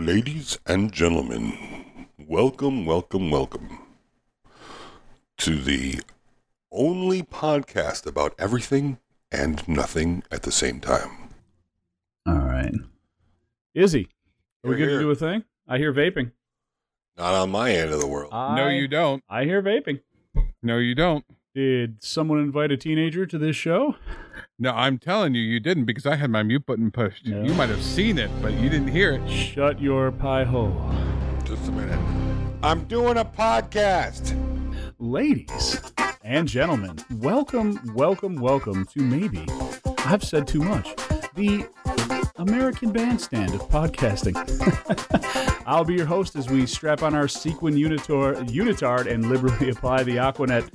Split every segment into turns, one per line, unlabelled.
Ladies and gentlemen, welcome, welcome, welcome to the only podcast about everything and nothing at the same time.
All right. Izzy, are we
You're
good to do a thing? I hear vaping.
Not on my end of the world.
No, you don't.
I hear vaping.
No, you don't.
Did someone invite a teenager to this show?
No, I'm telling you, you didn't because I had my mute button pushed.
No.
You might have seen it, but you didn't hear it.
Shut your pie hole.
Just a minute. I'm doing a podcast.
Ladies and gentlemen, welcome, welcome, welcome to maybe I've said too much. The American bandstand of podcasting. I'll be your host as we strap on our sequin unitor, unitard and liberally apply the Aquanet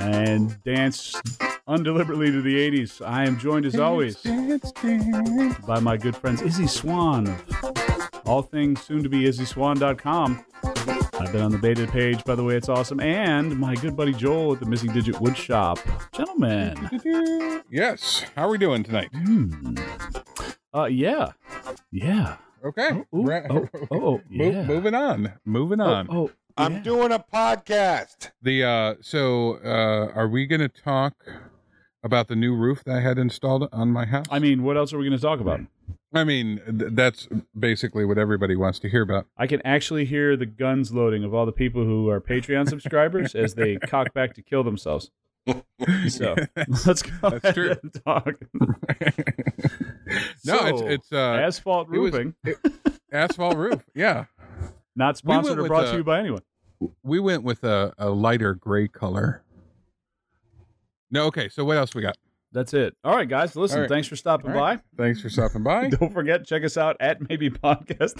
and dance undeliberately to the 80s. I am joined as always
Dance, dance.
by my good friends Izzy Swan of all things soon to be IzzySwan.com. I've been on the beta page, by the way, it's awesome. And my good buddy Joel at the Missing Digit Wood Shop. Gentlemen.
Yes. How are we doing tonight?
Hmm. Uh, yeah. Yeah.
Okay.
Oh, ooh,
Ra-
oh, oh, oh,
Mo-
yeah.
moving on. Moving on.
Oh, oh,
I'm doing a podcast.
The uh so uh are we going to talk about the new roof that I had installed on my house?
I mean, what else are we going to talk about?
I mean, th- that's basically what everybody wants to hear about.
I can actually hear the guns loading of all the people who are Patreon subscribers as they cock back to kill themselves. So let's go
That's
ahead
true.
and talk.
no, it's
So,
it's uh
Asphalt
it was-
roofing.
asphalt roof. Yeah.
Not sponsored or
with,
brought
uh,
to you by anyone.
We went with a, a lighter gray color. No, okay. So what else we got?
That's it. All right, guys. Listen,
All right.
thanks for stopping
by. Thanks for stopping by.
by. Don't forget, check us out at Maybe Podcast.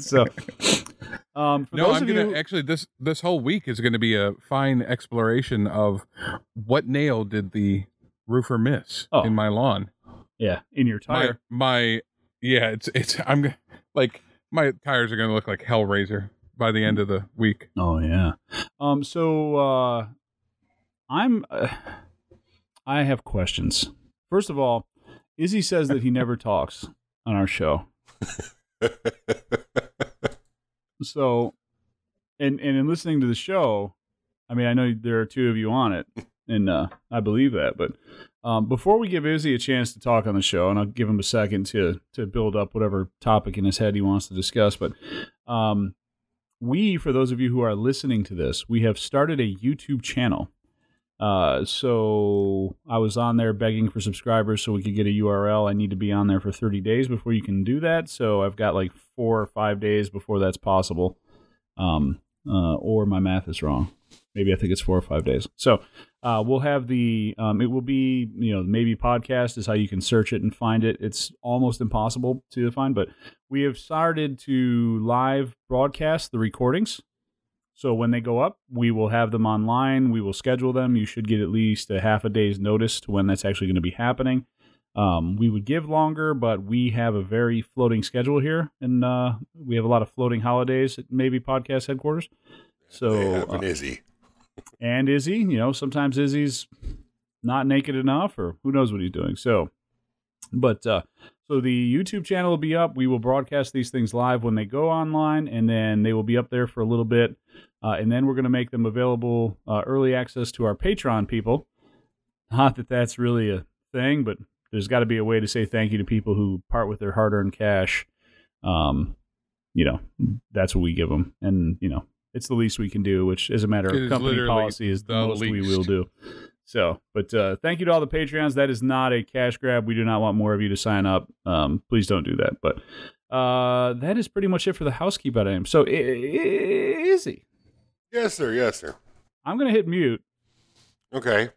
so, um, for
no,
those
I'm
of
gonna
you,
actually this this whole week is gonna be a fine exploration of what nail did the roofer miss
Oh.
in my lawn.
yeah, in your
My
tire.
my yeah, it's it's I'm like my tires are gonna look like Hellraiser by the end of the week.
Oh yeah. Um. So, uh, I'm. Uh, I have questions. First of all, Izzy says that he never talks on our show. So, and and in listening to the show, I mean, I know there are two of you on it, and uh, I believe that. But um, before we give Izzy a chance to talk on the show, and I'll give him a second to to build up whatever topic in his head he wants to discuss, but um, we, for those of you who are listening to this, we have started a YouTube channel. Uh, so I was on there begging for subscribers so we could get a URL. I need to be on there for 30 days before you can do that. So I've got like four or five days before that's possible. Um, uh, or my math is wrong. Maybe I think it's four or five days. So uh, we'll have the. Um, it will be you know maybe podcast is how you can search it and find it. It's almost impossible to find, but we have started to live broadcast the recordings. So when they go up, we will have them online. We will schedule them. You should get at least a half a day's notice to when that's actually going to be happening. Um, we would give longer, but we have a very floating schedule here, and uh, we have a lot of floating holidays at maybe podcast headquarters. So uh,
an Izzy.
and Izzy, you know, sometimes Izzy's not naked enough, or who knows what he's doing. So, but uh, so the YouTube channel will be up. We will broadcast these things live when they go online, and then they will be up there for a little bit, uh, and then we're going to make them available uh, early access to our Patreon people. Not that that's really a thing, but there's got to be a way to say thank you to people who part with their hard-earned cash. Um, you know, that's what we give them, and you know, it's the least we can do. Which, as a matter
It
of company policy, is the,
the
most we will do. So, but uh, thank you to all the Patreons. That is not a cash grab. We do not want more of you to sign up. Um, please don't do that. But uh, that is pretty much it for the housekeeping item. So, I- I- Izzy,
Yes, sir. Yes, sir.
I'm going to hit mute
Okay.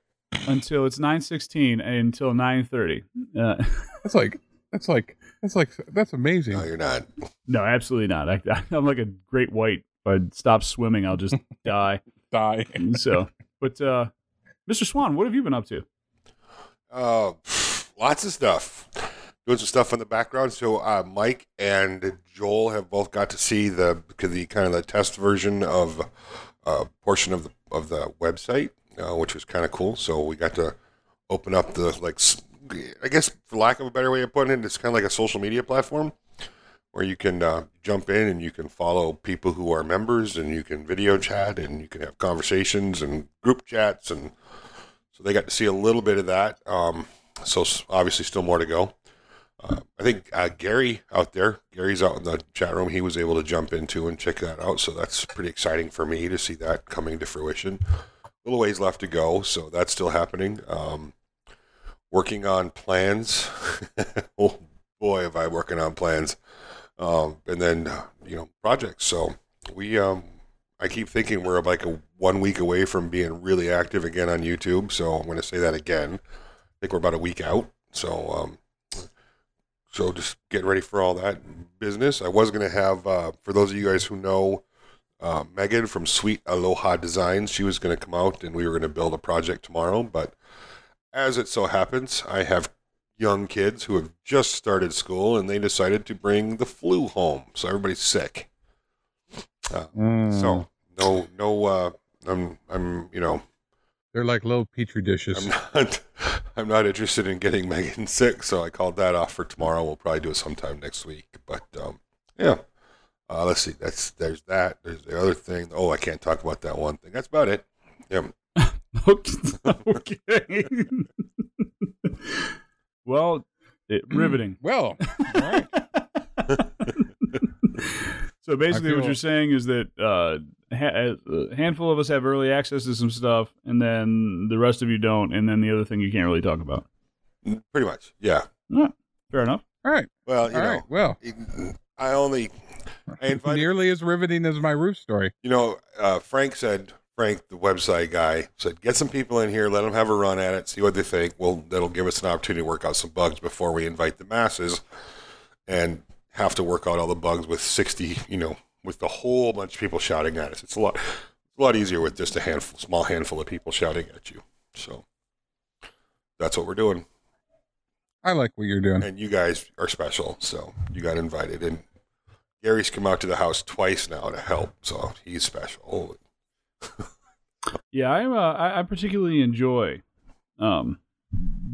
until it's 9:16 until 9:30. Uh,
That's like that's like that's like that's amazing.
No, you're not.
no, absolutely not. I, I'm like a great white. If I stop swimming, I'll just die.
Die.
So, but uh, Mr. Swan, what have you been up to?
Uh, lots of stuff. Doing some stuff in the background. So uh, Mike and Joel have both got to see the the kind of the test version of a portion of the of the website, uh, which was kind of cool. So we got to open up the like, I guess for lack of a better way of putting it, it's kind of like a social media platform where you can uh, jump in and you can follow people who are members and you can video chat and you can have conversations and group chats and so they got to see a little bit of that. Um, so obviously still more to go. Uh, I think uh, Gary out there, Gary's out in the chat room. He was able to jump into and check that out. So that's pretty exciting for me to see that coming to fruition. A little ways left to go, so that's still happening. Um, working on plans. oh boy, have I working on plans. Um, and then uh, you know projects. So we, um, I keep thinking we're like a one week away from being really active again on YouTube. So I'm going to say that again. I think we're about a week out. So um, so just getting ready for all that business. I was going to have uh, for those of you guys who know. Uh, Megan from Sweet Aloha Designs, she was going to come out and we were going to build a project tomorrow, but as it so happens, I have young kids who have just started school and they decided to bring the flu home. So everybody's sick. Uh,
Mm.
So no, no, uh, I'm, I'm, you know,
they're like little petri dishes.
I'm not, I'm not interested in getting Megan sick. So I called that off for tomorrow. We'll probably do it sometime next week. But um, yeah, uh, let's see. That's there's that. There's the other thing. Oh, I can't talk about that one thing. That's about it. Yeah.
okay. Well, it, riveting.
well, all right.
so basically, what you're saying is that uh, ha- a handful of us have early access to some stuff, and then the rest of you don't, and then the other thing you can't really talk about.
Pretty much. Yeah.
Fair enough.
All right.
Well, you
All
know,
right. Well,
I only I invited
nearly as riveting as my roof story.
You know, uh, Frank said, Frank, the website guy, said, get some people in here, let them have a run at it, see what they think. Well, that'll give us an opportunity to work out some bugs before we invite the masses and have to work out all the bugs with 60, you know, with the whole bunch of people shouting at us. It's a lot, it's a lot easier with just a handful, small handful of people shouting at you. So that's what we're doing.
I like what you're doing.
And you guys are special, so you got invited. And Gary's come out to the house twice now to help, so he's special.
Yeah, I'm. Uh, I, I particularly enjoy um,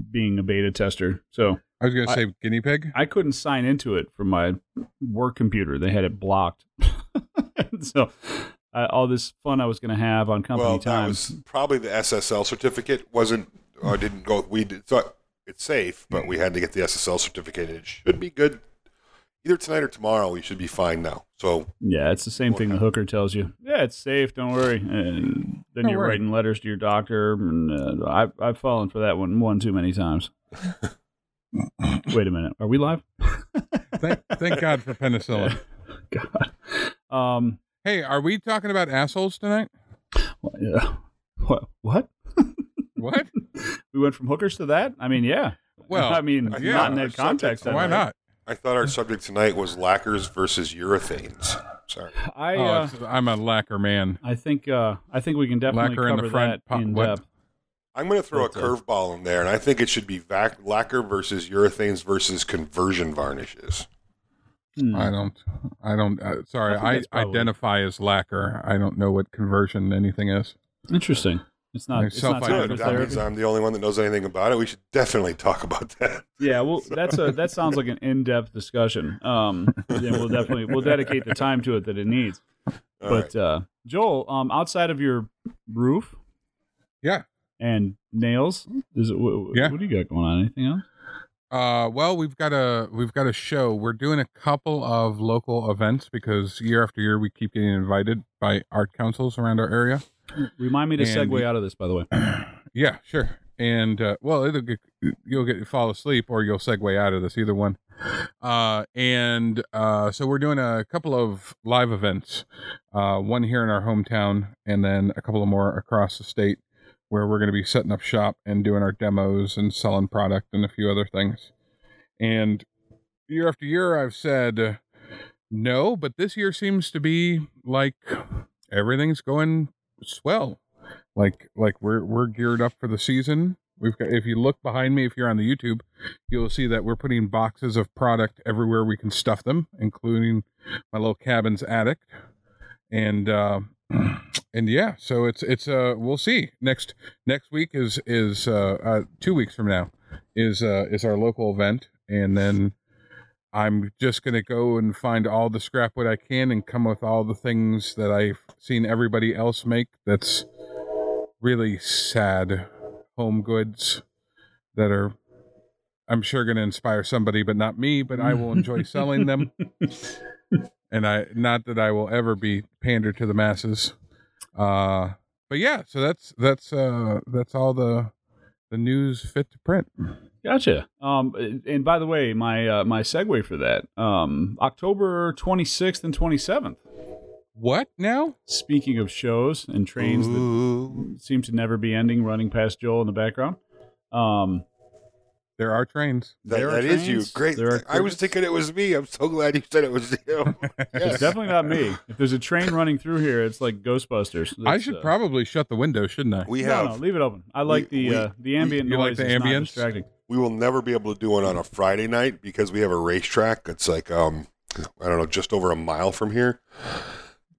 being a beta tester. So
I was going to
I-
say guinea pig.
I couldn't sign into it from my work computer. They had it blocked. so uh, all this fun I was going to have on company
well, that
time.
was probably the SSL certificate wasn't or didn't go. We did, thought it's safe, but we had to get the SSL certificate. It should be good. Either tonight or tomorrow, we should be fine now. So
Yeah, it's the same thing the hooker tells you. Yeah, it's safe. Don't worry. And then
Don't
you're
worry.
writing letters to your doctor, and uh, I've I've fallen for that one one too many times. Wait a minute, are we live?
thank, thank God for penicillin.
God. Um.
Hey, are we talking about assholes tonight?
What? Yeah. What? What?
What?
We went from hookers to that. I mean, yeah.
Well,
I mean,
yeah,
not in that context.
Why not?
I thought our subject tonight was lacquers versus urethanes. Sorry.
I
oh,
uh,
I'm a lacquer man.
I think uh, I think we can definitely
Lacquer in the front
that
po-
in
what?
depth.
I'm going to throw a
uh,
curveball in there, and I think it should be vac- lacquer versus urethanes versus conversion varnishes.
Hmm.
I don't. I don't. Uh, sorry,
I
I,
probably-
identify as lacquer. I don't know what conversion anything is.
Interesting. It's not.
I
It's not
self-identify.
Good. That means. I'm the only one that knows anything about it. We should definitely talk about that.
Yeah, well, that's a that sounds like an in-depth discussion. Um, then we'll definitely we'll dedicate the time to it that it needs.
All
but uh, Joel, um, outside of your roof,
Yeah.
and nails, is it, what,
Yeah.
what do you got going on? Anything else?
Uh, well, we've got a we've got a show. We're doing a couple of local events because year after year we keep getting invited by art councils around our area.
Remind me to
And
segue out of this, by the way.
yeah, sure. And uh, well, it'll get, you'll get fall asleep or you'll segue out of this, either one. Uh, and uh, so we're doing a couple of live events, uh, one here in our hometown, and then a couple of more across the state, where we're going to be setting up shop and doing our demos and selling product and a few other things. And year after year, I've said no, but this year seems to be like everything's going swell like like we're we're geared up for the season. We've got if you look behind me if you're on the youtube you'll see that we're putting boxes of product everywhere we can stuff them including my little cabin's attic. And uh and yeah so it's it's uh we'll see. Next next week is is uh, uh two weeks from now is uh is our local event. And then I'm just gonna go and find all the scrap wood I can and come with all the things that I've seen everybody else make. That's really sad home goods that are I'm sure going to inspire somebody, but not me. But I will enjoy selling them, and I not that I will ever be pander to the masses. Uh, but yeah, so that's that's uh, that's all the the news fit to print.
Gotcha. Um, and by the way, my uh, my segue for that, um, October 26th and 27th.
What now?
Speaking of shows and trains
Ooh.
that seem to never be ending, running past Joel in the background. Um,
There are trains.
That,
There are
that is you. Great.
There are
I was thinking it was me. I'm so glad you said it was you.
it's definitely not me. If there's a train running through here, it's like Ghostbusters.
I should
uh,
probably shut the window, shouldn't I?
We have.
no, leave it open. I like
We-
the
we-
uh, the ambient
you like
noise.
the
is not
ambience?
Distracting.
we will never be able to do one on a Friday night because we have a racetrack. It's like um, I don't know, just over a mile from here.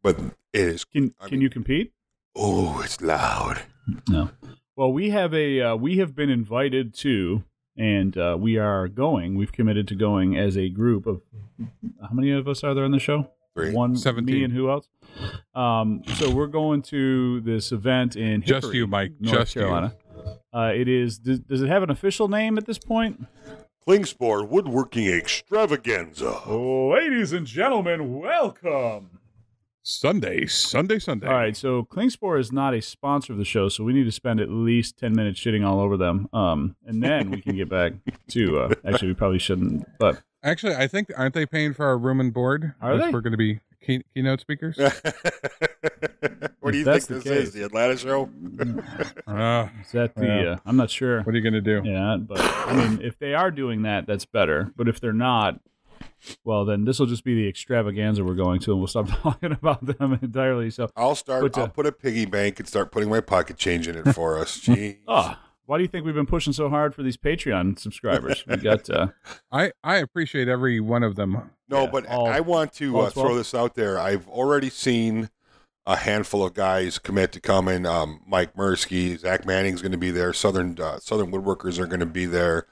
But it is.
Can
I
can
mean-
you compete?
Oh, it's loud.
No. Well, we have a uh, we have been invited to, and uh, we are going. We've committed to going as a group of how many of us are there on the show?
Three.
One,
17.
me, and who else? Um, so we're going to this event in
Just you, Mike.
North
Just you.
Carolina. Uh, it is. Does, does it have an official name at this point?
Klingspor Woodworking Extravaganza.
Oh, ladies and gentlemen, welcome.
Sunday, Sunday, Sunday.
All right, so Klingspor is not a sponsor of the show, so we need to spend at least ten minutes shitting all over them, um, and then we can get back to. Uh, actually, we probably shouldn't, but
Actually, I think aren't they paying for our room and board?
Are they?
We're going to be key, keynote speakers.
what do you think
the
this
case.
is? The Atlanta show?
Uh,
is that the?
Yeah.
Uh, I'm not sure.
what are you going to do?
Yeah, but I mean, if they are doing that, that's better. But if they're not, well, then this will just be the extravaganza we're going to, and we'll stop talking about them entirely. So,
I'll start.
But, uh,
I'll put a piggy bank and start putting my pocket change in it for us. Jeez.
oh, why do you think we've been pushing so hard for these Patreon subscribers? We got. Uh,
I I appreciate every one of them.
No,
Yeah,
but
all-
I want to uh, throw this out there. I've already seen a handful of guys commit to coming. Um, Mike Mursky, Zach Manning's going to be there. Southern uh, Southern Woodworkers are going to be there,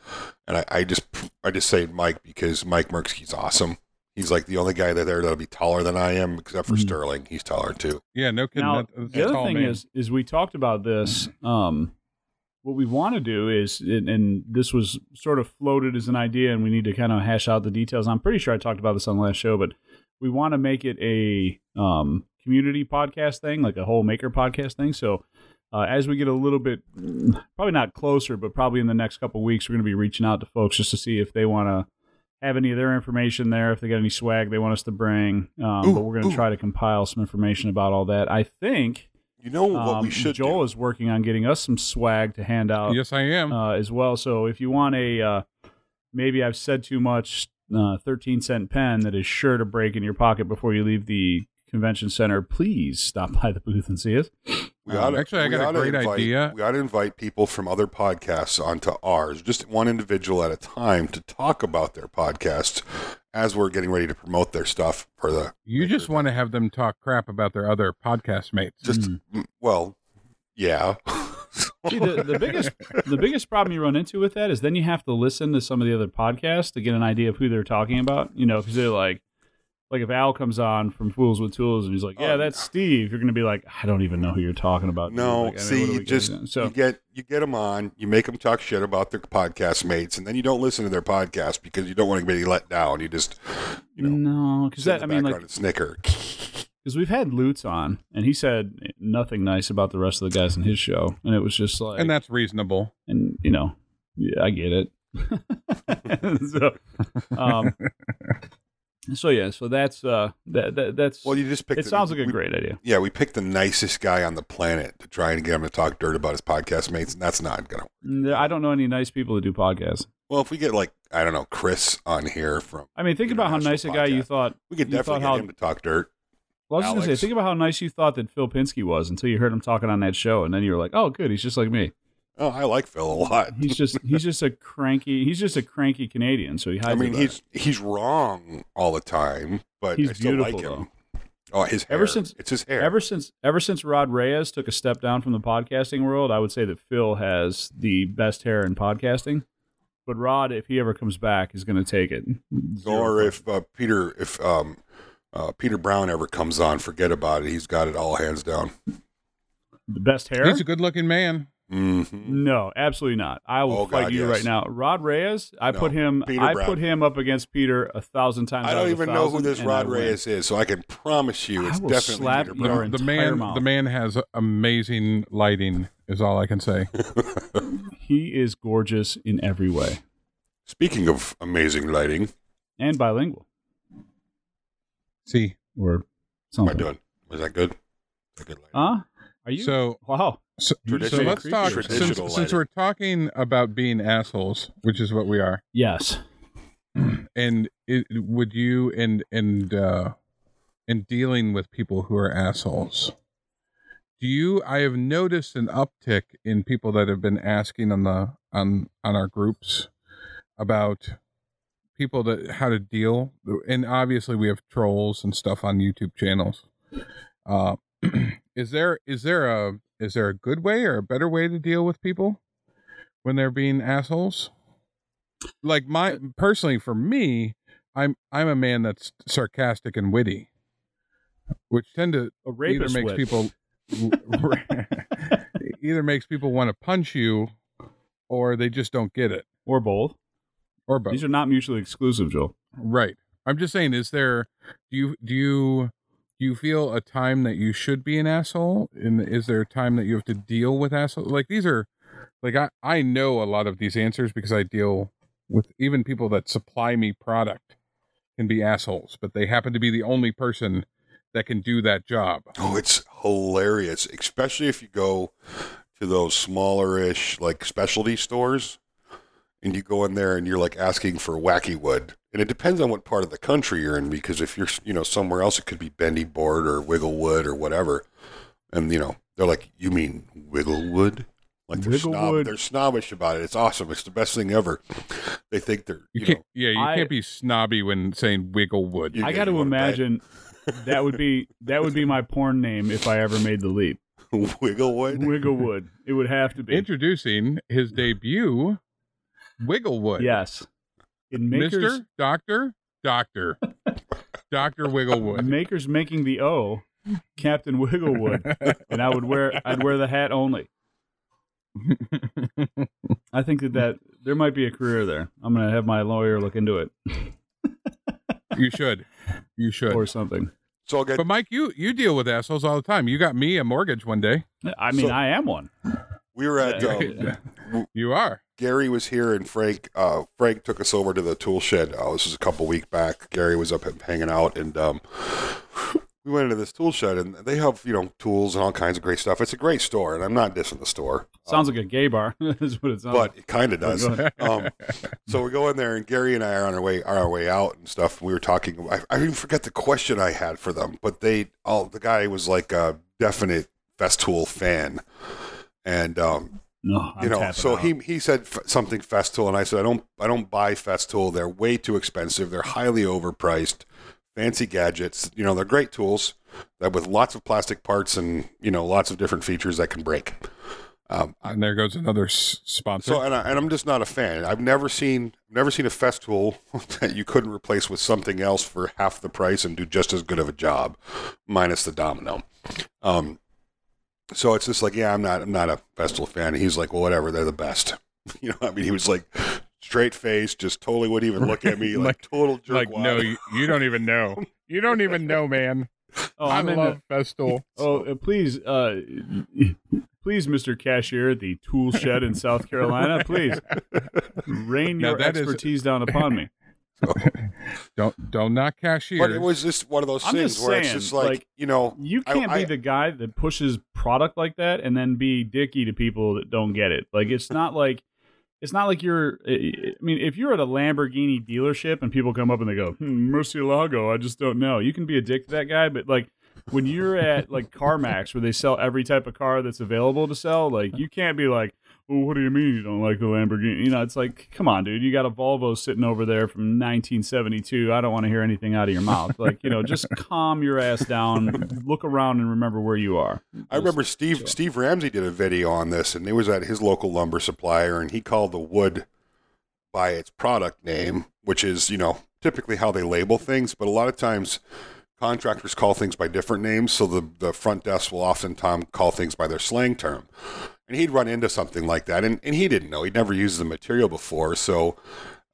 and I, I just I just say Mike because Mike Mursky's awesome. He's like the only guy that there that'll be taller than I am, except for
Mhm.
Sterling. He's taller too.
Yeah, no kidding.
now
that,
the other thing
man.
is is we talked about this um what we want to do is and, this was sort of floated as an idea and we need to kind of hash out the details. I'm pretty sure i talked about this on the last show but we want to make it a um community podcast thing like a whole maker podcast thing. So uh, as we get a little bit probably not closer but probably in the next couple weeks we're going to be reaching out to folks just to see if they want to have any of their information there if they got any swag they want us to bring. Um,
Ooh,
but we're going to try to compile some information about all that. I think
You know what
um,
we should
Joel
do?
is working on getting us some swag to hand out
yes, I am.
uh, as well. So if you want a, uh, maybe I've said too much, uh, 13 cent pen that is sure to break in your pocket before you leave the convention center, please stop by the booth and see us.
We
Um,
oughta-
Actually, I
we
got a great
invite-
idea.
We ought to invite people from other podcasts onto ours, just one individual at a time, to talk about their podcasts as we're getting ready to promote their stuff for the.
you just want to have them talk crap about their other podcast mates.
Just
mm,
well, yeah.
See, the, the biggest the biggest problem you run into with that is then you have to listen to some of the other podcasts to get an idea of who they're talking about. You know, because they're like, like if Al comes on from Fools with Tools and he's like, "Yeah,
Oh,
that's Steve," you're going to be like, "I don't even know who you're talking about."
No,
Like, I mean,
see, you just
so
you get you get them on, you make them talk shit about their podcast mates, and then you don't listen to their podcast because you don't want to be let down. You just you know
no, because that I
the
mean, like
background and snicker.
because we've had Lutz on, and he said nothing nice about the rest of the guys in his show, and it was just like,
and that's reasonable.
and you know, yeah, I get it. so, um, so yeah, so that's uh, that, that that's.
Well, you just pick.
it sounds like a
we,
great idea.
Yeah, we picked the nicest guy on the planet to try and get him to talk dirt about his podcast mates, and that's not gonna.
Mm, I don't know any nice people that do podcasts.
Well, if we get like I don't know Chris on here from,
I mean, think about how nice a guy you thought.
we could definitely get
how-
him to talk dirt.
Well, I was just gonna say, think about how nice you thought that Phil Pinsky was until you heard him talking on that show, and then you were like, "Oh, good, he's just like me."
Oh, I like Phil a lot.
He's just he's just a cranky he's just a cranky Canadian, so he hides.
I mean,
better.
he's he's wrong all the time, but
He's
I still like
beautiful,
him. Oh, his hair.
Ever since-
it's his hair.
Ever since ever since Rod Reyes took a step down from the podcasting world, I would say that Phil has the best hair in podcasting. but Rod, if he ever comes back, is going to take it. Zero
Or
question.
if uh, Peter, if um, uh, Peter Brown ever comes on, forget about it. He's got it all hands down.
the best hair.
He's a good-looking man.
Hmm
No, absolutely not. I will
Oh,
fight
God,
you
yes.
right now. Rod Reyes, I
No,
put him
Peter
I
Brown.
put him up against Peter a thousand times.
I don't
of a
even know who this Rod Reyes is, so I can promise you it's
I will
definitely
slap
Peter
your
Brown.
The
entire
man,
mouth.
the man has amazing lighting. Is all I can say.
He is gorgeous in every way
Speaking of amazing lighting,
and bilingual
See,
or
something. am I
something.
doing? Was that good? Is that good lighting?
Huh? Are you?
so
wow.
So, so let's talk since,
Traditional
since
lighting.
we're talking about being assholes, which is what we are.
Yes.
and it, would you and and uh in dealing with people who are assholes do you i have noticed an uptick in people that have been asking on the on on our groups about people that how to deal and obviously we have trolls and stuff on youtube channels uh is there is there a is there a good way or a better way to deal with people when they're being assholes like my uh, personally for me i'm i'm a man that's sarcastic and witty which tend to either makes
wit.
people either makes people want to punch you or they just don't get it
or both.
or both
These are not mutually exclusive, Joel.
right i'm just saying is there do you do you do you feel a time that you should be an asshole? And is there a time that you have to deal with asshole like these are like i i know a lot of these answers because i deal with even people that supply me product can be assholes but they happen to be the only person that can do that job.
Oh, it's hilarious, especially if you go to those smaller-ish like specialty stores, and you go in there and you're like asking for wacky wood, and it depends on what part of the country you're in. Because if you're you know somewhere else, it could be bendy board or wiggle wood or whatever, and you know they're like, "You mean wiggle wood?" Like they're
Wiggle
snob,
wood.
they're snobbish about it. It's awesome. It's the best thing ever. They think they're
you,
you,
can't
know
yeah you
I-
can't be snobby when saying wiggle wood
You-
I got to
you wanna bet.
imagine that would be that would be my porn name if I ever made the leap.
wiggle wood.
Wigglewood. It would have to be.
introducing his debut wigglewood
Yes. In makers,
Mr. Doctor, Doctor, Doctor Wigglewood.
makers making the O, Captain Wigglewood, and I would wear I'd wear the hat only. I think that, that there might be a career there. I'm gonna have my lawyer look into it
you should, you should.
or something.
So I'll get
But Mike, you you deal with assholes all the time. You got me a mortgage one day.
I mean,
So-
I am one.
We were at
Yeah.
um,
You are.
Gary was here and Frank uh, Frank took us over to the tool shed. Oh, this was a couple weeks back. Gary was up hanging out and um, we went into this tool shed and they have you know tools and all kinds of great stuff. It's a great store and I'm not dissing the store.
Sounds like a gay bar. Is what it sounds.
but it kind of does. Um, so we go in there, and Gary and I are on our way on our way out and stuff. We were talking. I, I even forget the question I had for them, but they all the guy was like a definite Festool fan, and um,
no,
you know, so
out.
he he said f- something Festool, and I said I don't I don't buy Festool. They're way too expensive. They're highly overpriced. Fancy gadgets, you know, they're great tools that with lots of plastic parts and you know lots of different features that can break. Um,
And there goes another s- sponsor.
so, and, I, and I'm just not a fan. I've never seen never seen a Festool that you couldn't replace with something else for half the price and do just as good of a job, minus the domino. Um, so it's just like, yeah, I'm not I'm not a Festool fan. He's like, well, whatever, they're the best. You know, I mean, he was like straight face, just totally wouldn't even look at me, like,
Like-
total jerk.
like, no, you, you don't even know. You don't even know, man.
oh,
I
I'm in
love Festool.
the, oh, uh, please, uh, please, Mr. Cashier at the tool shed in South Carolina, please rain
Now
your
that is-
expertise down upon me.
Don't don't knock cashiers.
But it was just one of those
I'm
things
just
where it's just like,
like,
you know,
You can't
I-
be the guy that pushes product like that and then be dicky to people that don't get it. Like it's not like it's not like you're. I I mean, if you're at a Lamborghini dealership and people come up and they go, hmm, "Murcielago," I just don't know. You can be a dick to that guy, but like when you're at like CarMax where they sell every type of car that's available to sell, like you can't be like, "Well, what do you mean you don't like the Lamborghini?" You know, it's like, come on, dude, you got a Volvo sitting over there from 1972. I don't want to hear anything out of your mouth. Like, you know, just calm your ass down, look around, and remember where you are.
I remember Steve Steve Ramsey did a video on this, and it was at his local lumber supplier, and he called the wood by its product name, which is, you know, typically how they label things, but a lot of times contractors call things by different names, so the, the front desk will oftentimes call things by their slang term. And he'd run into something like that, and, and he didn't know. He'd never used the material before, so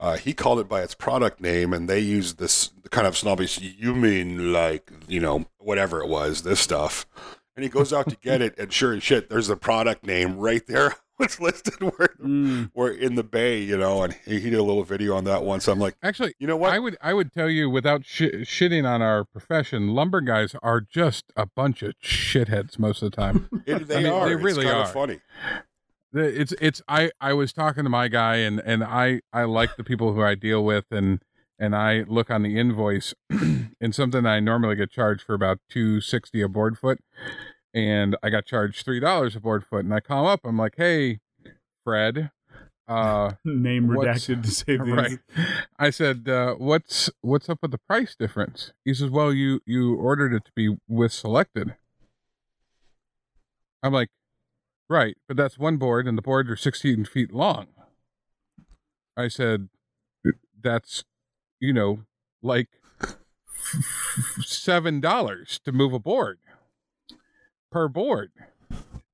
uh, he called it by its product name, and they used this kind of snobbish, you mean like, you know, whatever it was, this stuff. And he goes out to get it, and sure as shit, there's the product name right there was listed where
Mm.
we're in the bay, you know, and he, he did a little video on that once. I'm like,
Actually,
you know what?
I would I would tell you without sh- shitting on our profession, lumber guys are just a bunch of shitheads most of the time.
It- they
I mean,
are.
they really are.
funny.
It's it's I I was talking to my guy and and I I like the people who I deal with and and I look on the invoice and something I normally get charged for about 260 a board foot and I got charged $3 a board foot and I call up I'm like, "Hey, Fred, uh
Name redacted to save the
right. I said, uh, "What's what's up with the price difference?" He says, "Well, you you ordered it to be with selected." I'm like, "Right, but that's one board, and the boards are 16 feet long." I said, "That's, you know, like seven dollars to move a board per board."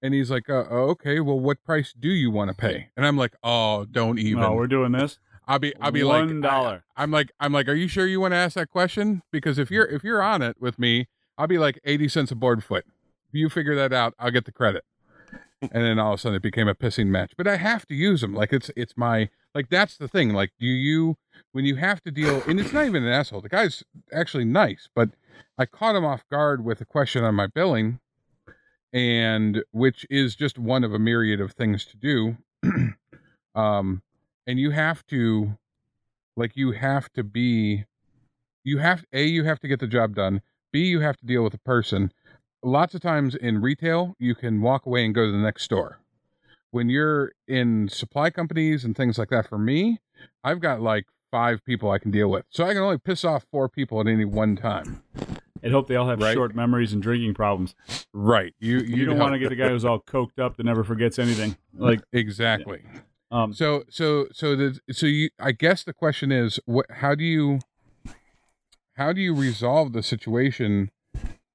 And he's like, uh, "Okay, well, what price do you want to pay?" And I'm like, "Oh, don't even."
Oh, we're doing this.
I'll be I'll be like
One dollar.
I, am like I'm like, are you sure you want to ask that question? Because if you're if you're on it with me, I'll be like eighty cents a board foot. If you figure that out, I'll get the credit. and then all of a sudden it became a pissing match. But I have to use them. Like it's it's my like that's the thing. Like do you when you have to deal and it's not even an asshole. The guy's actually nice, but I caught him off guard with a question on my billing, and which is just one of a myriad of things to do. um and you have to like you have to be you have a you have to get the job done. B you have to deal with a person. Lots of times in retail you can walk away and go to the next store. When you're in supply companies and things like that for me i've got like five people i can deal with. So i can only piss off four people at any one time
I'd hope they all have
Right.
short memories and drinking problems.
right you
You, don't want to get the guy who's all coked up that never forgets anything. Like,
exactly
um,
So so so the so you I guess the question is what how do you how do you resolve the situation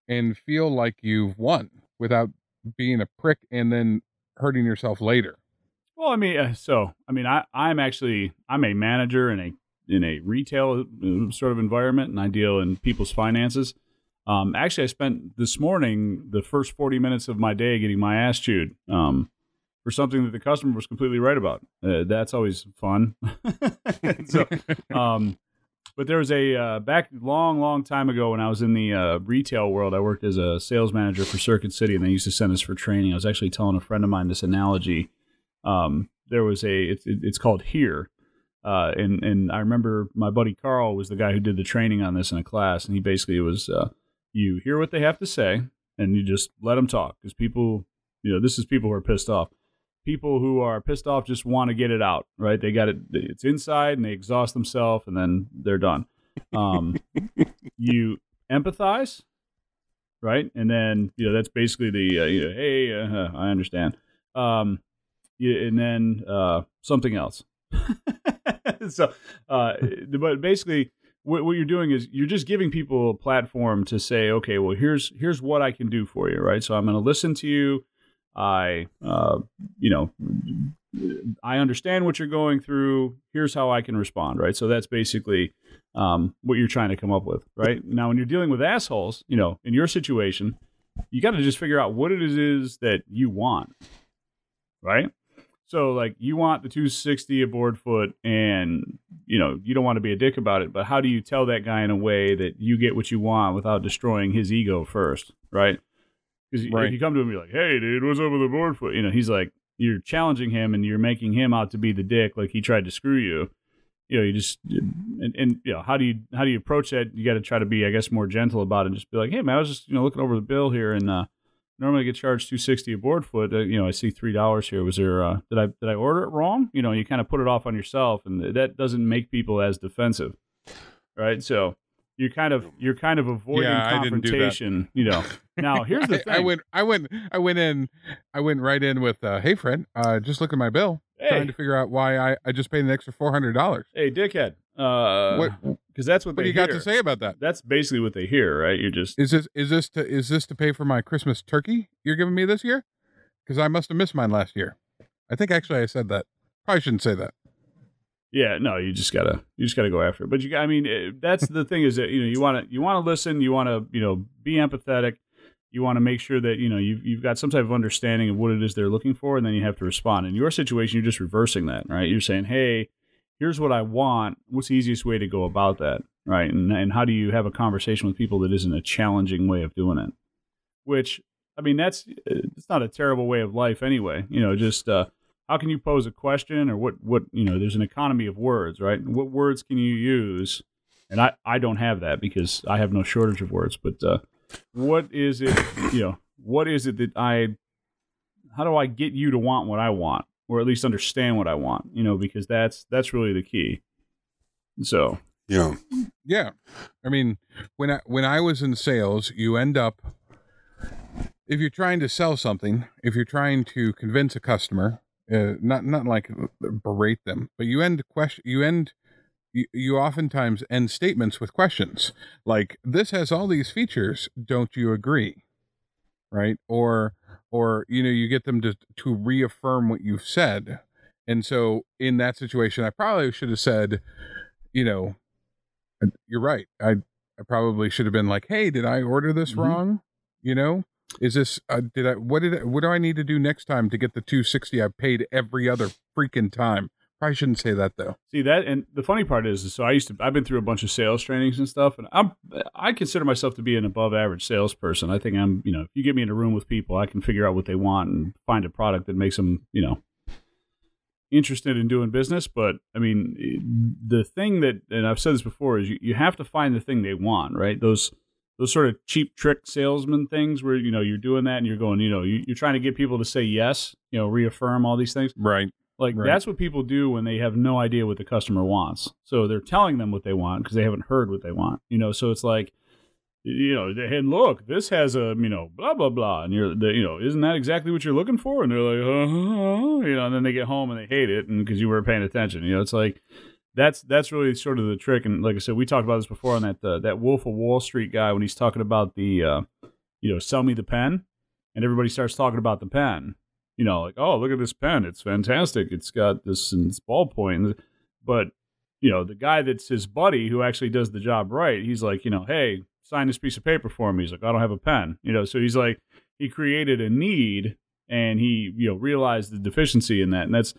and feel like you've won without being a prick and then hurting yourself later?
well, I mean, uh, so I mean, I I'm actually I'm a manager in a in a retail uh, sort of environment, and I deal in people's finances. Um, actually, I spent this morning the first 40 minutes of my day getting my ass chewed um, for something that the customer was completely right about. Uh, that's always fun. so, um, but there was a uh, back long, long time ago when I was in the uh, retail world. I worked as a sales manager for Circuit City, and they used to send us for training. I was actually telling a friend of mine this analogy. Um, there was a it's it's called here, uh, and and I remember my buddy Carl was the guy who did the training on this in a class, and he basically was uh, you hear what they have to say, and you just let them talk because people, you know, this is people who are pissed off. People who are pissed off just want to get it out, right? They got it. It's inside, and they exhaust themselves, and then they're done. Um, you empathize, right? And then you know that's basically the uh, you know, hey, uh, I understand. Um, you, and then uh, something else. so, uh, but basically, what, what you're doing is you're just giving people a platform to say, okay, well, here's here's what I can do for you, right? So I'm going to listen to you. I, uh, you know, I understand what you're going through. Here's how I can respond, right? So that's basically um, what you're trying to come up with, right? Now, when you're dealing with assholes, you know, in your situation, you got to just figure out what it is that you want, right? So, like, you want the 260 a board foot, and you know, you don't want to be a dick about it. But how do you tell that guy in a way that you get what you want without destroying his ego first, right? Because
Right.
if you come to him and you're like, "Hey, dude, what's up with the board foot?" You know, he's like, you're challenging him and you're making him out to be the dick, like he tried to screw you. You know, you just and, and you know how do you how do you approach that? You got to try to be, I guess, more gentle about it. and Just be like, "Hey, man, I was just you know looking over the bill here and." uh normally I get charged 260 a board foot uh, you know i see three dollars here was there uh did i did i order it wrong you know you kind of put it off on yourself and that doesn't make people as defensive right so you're kind of you're kind of avoiding
Yeah, I didn't do that.
confrontation you know now here's the
I,
thing
I went I went I went in I went right in with uh, hey friend, uh, just look at my bill
Hey.
trying to figure out why I, I just paid an extra four hundred dollars.
Hey, dickhead. Uh,
what
Because that's what
what
they
do you got to say about that?
That's basically what they hear, right? You're just
Is this is this to is this to pay for my Christmas turkey you're giving me this year? Because I must have missed mine last year. I think actually I said that. Probably shouldn't say that.
Yeah, no, you just gotta you just gotta go after it. But you, I mean, eh, that's the thing is that you know you want to you want to listen, you want to you know be empathetic, you want to make sure that you know you've you've got some type of understanding of what it is they're looking for, and then you have to respond. In your situation, you're just reversing that, right? You're saying, hey, here's what I want. What's the easiest way to go about that, right? And and how do you have a conversation with people that isn't a challenging way of doing it? Which I mean, that's it's not a terrible way of life anyway. You know, just uh, how can you pose a question or what what you know there's an economy of words right what words can you use and i i don't have that because i have no shortage of words but uh what is it you know what is it that i how do i get you to want what i want or at least understand what i want you know because that's that's really the key. So.
Yeah.
Yeah, I mean, when I when I was in sales, you end up if you're trying to sell something, if you're trying to convince a customer, uh, not not like berate them, but you end question you end you, you oftentimes end statements with questions like this has all these features. Don't you agree? Right? Or or you know you get them to to reaffirm what you've said. And so in that situation i probably should have said you know you're right. I i probably should have been like hey did i order this
Mhm.
wrong? You know is this uh, did i what did I, what do i need to do next time to get the 260 i paid every other freaking time probably shouldn't say that though.
See that and the funny part is, is so i used to i've been through a bunch of sales trainings and stuff and i'm i consider myself to be an above average salesperson. I think i'm you know if you get me in a room with people i can figure out what they want and find a product that makes them you know interested in doing business. But i mean the thing that and i've said this before is you, you have to find the thing they want right? Those those sort of cheap trick salesman things where you know you're doing that and you're going you know you, you're trying to get people to say yes you know reaffirm all these things.
Right
like
Right.
that's what people do when they have no idea what the customer wants. So they're telling them what they want because they haven't heard what they want. You know, so it's like, you know, and look, this has a you know blah blah blah, and you're the, you know, isn't that exactly what you're looking for? And they're like, uh, you know, and then they get home and they hate it, and because you weren't paying attention. You know, it's like that's that's really sort of the trick. And like I said, we talked about this before on that uh, that Wolf of Wall Street guy when he's talking about the uh, you know, sell me the pen, and everybody starts talking about the pen you know, like, oh, look at this pen. It's fantastic. It's got this and ballpoint. But, you know, the guy that's his buddy who actually does the job right, he's like, you know, hey, sign this piece of paper for me. He's like, I don't have a pen. You know, so he's like, he created a need and he, you know, realized the deficiency in that. And that's